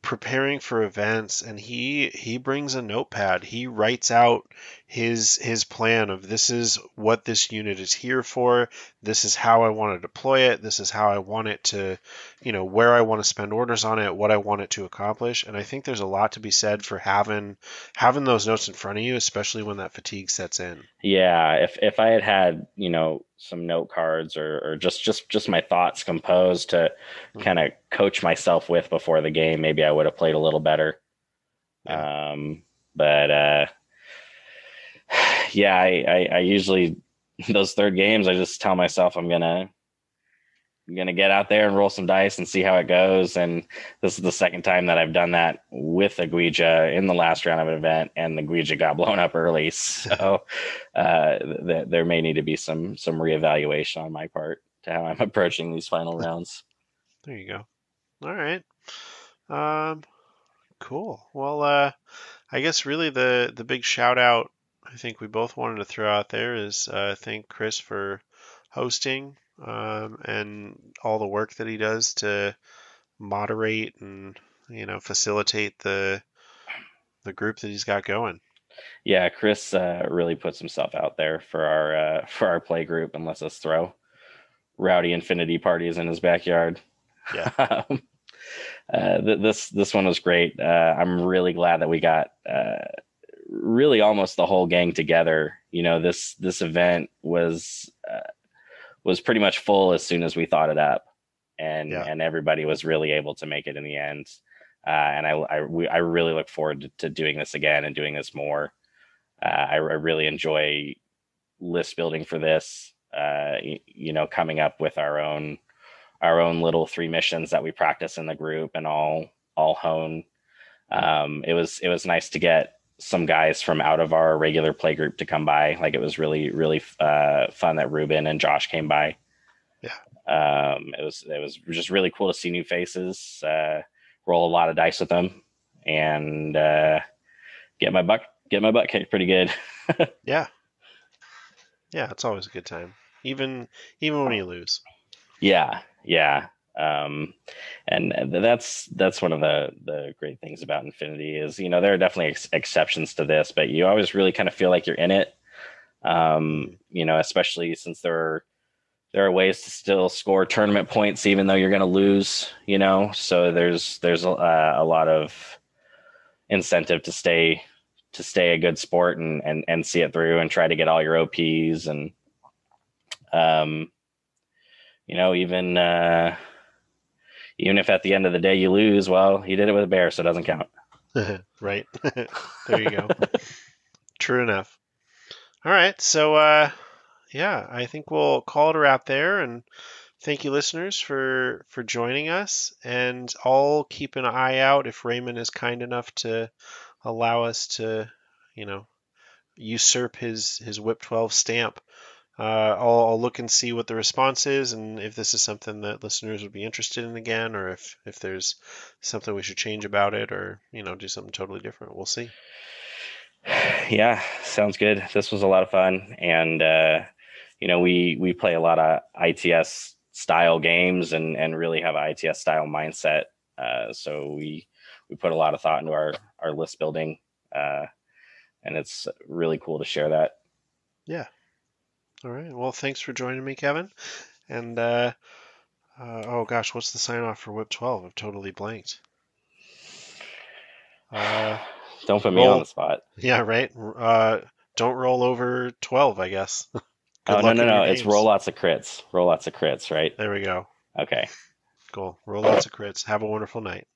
preparing for events and he he brings a notepad. He writes out his his plan of this is what this unit is here for. This is how i want to deploy it. This is how i want it to you know where i want to spend orders on it what i want it to accomplish. And i think there's a lot to be said for having having those notes in front of you especially when that fatigue sets in. Yeah if if i had had you know some note cards or, or just just just my thoughts composed to mm-hmm. kind of coach myself with before the game maybe i would have played a little better yeah. um but uh yeah I, I i usually those third games i just tell myself i'm gonna I'm gonna get out there and roll some dice and see how it goes. And this is the second time that I've done that with a Guijia in the last round of an event, and the Guijia got blown up early. So uh, th- there may need to be some some reevaluation on my part to how I'm approaching these final rounds. There you go. All right. Um, cool. Well, uh, I guess really the the big shout out I think we both wanted to throw out there is uh, thank Chris for hosting um, and all the work that he does to moderate and you know facilitate the the group that he's got going. Yeah, Chris uh, really puts himself out there for our uh, for our play group and lets us throw rowdy infinity parties in his backyard. Yeah. um, uh, th- this this one was great. Uh, I'm really glad that we got uh, really almost the whole gang together. You know, this this event was uh, was pretty much full as soon as we thought it up, and yeah. and everybody was really able to make it in the end. Uh, and I I, we, I really look forward to, to, doing this again and doing this more. Uh, I, I, really enjoy list building for this. Uh, you, you, know, coming up with our own our own little three missions that we practice in the group and all all hone. Um, it was it was nice to get some guys from out of our regular play group to come by. Like it was really, really uh, fun that Ruben and Josh came by. Yeah. Um, it was it was just really cool to see new faces, uh, roll a lot of dice with them, and uh, get my butt get my butt kicked pretty good. yeah. Yeah, it's always a good time, even even when you lose. Yeah, yeah um, and that's that's one of the the great things about Infinity is you know there are definitely ex- exceptions to this, but you always really kind of feel like you're in it. Um, you know, especially since there are there are ways to still score tournament points even though you're going to lose. You know, so there's there's a, a lot of incentive to stay to stay a good sport and and and see it through and try to get all your OPs and um you know even uh even if at the end of the day you lose, well, he did it with a bear, so it doesn't count. right. there you go. True enough. All right. So, uh, yeah, I think we'll call it a wrap there. And thank you, listeners, for for joining us. And I'll keep an eye out if Raymond is kind enough to allow us to, you know, usurp his his Whip 12 stamp uh, I'll, I'll, look and see what the response is and if this is something that listeners would be interested in again or if, if there's something we should change about it or you know do something totally different. We'll see. Yeah sounds good. This was a lot of fun and uh, you know we we play a lot of its style games and and really have an its style mindset. Uh, so we we put a lot of thought into our our list building uh, and it's really cool to share that. Yeah all right. Well, thanks for joining me, Kevin. And uh, uh, oh gosh, what's the sign off for Whip 12? I've totally blanked. Uh, don't put me roll, on the spot. Yeah, right. Uh, don't roll over 12, I guess. oh no no no! It's roll lots of crits. Roll lots of crits, right? There we go. Okay. Cool. Roll lots of crits. Have a wonderful night.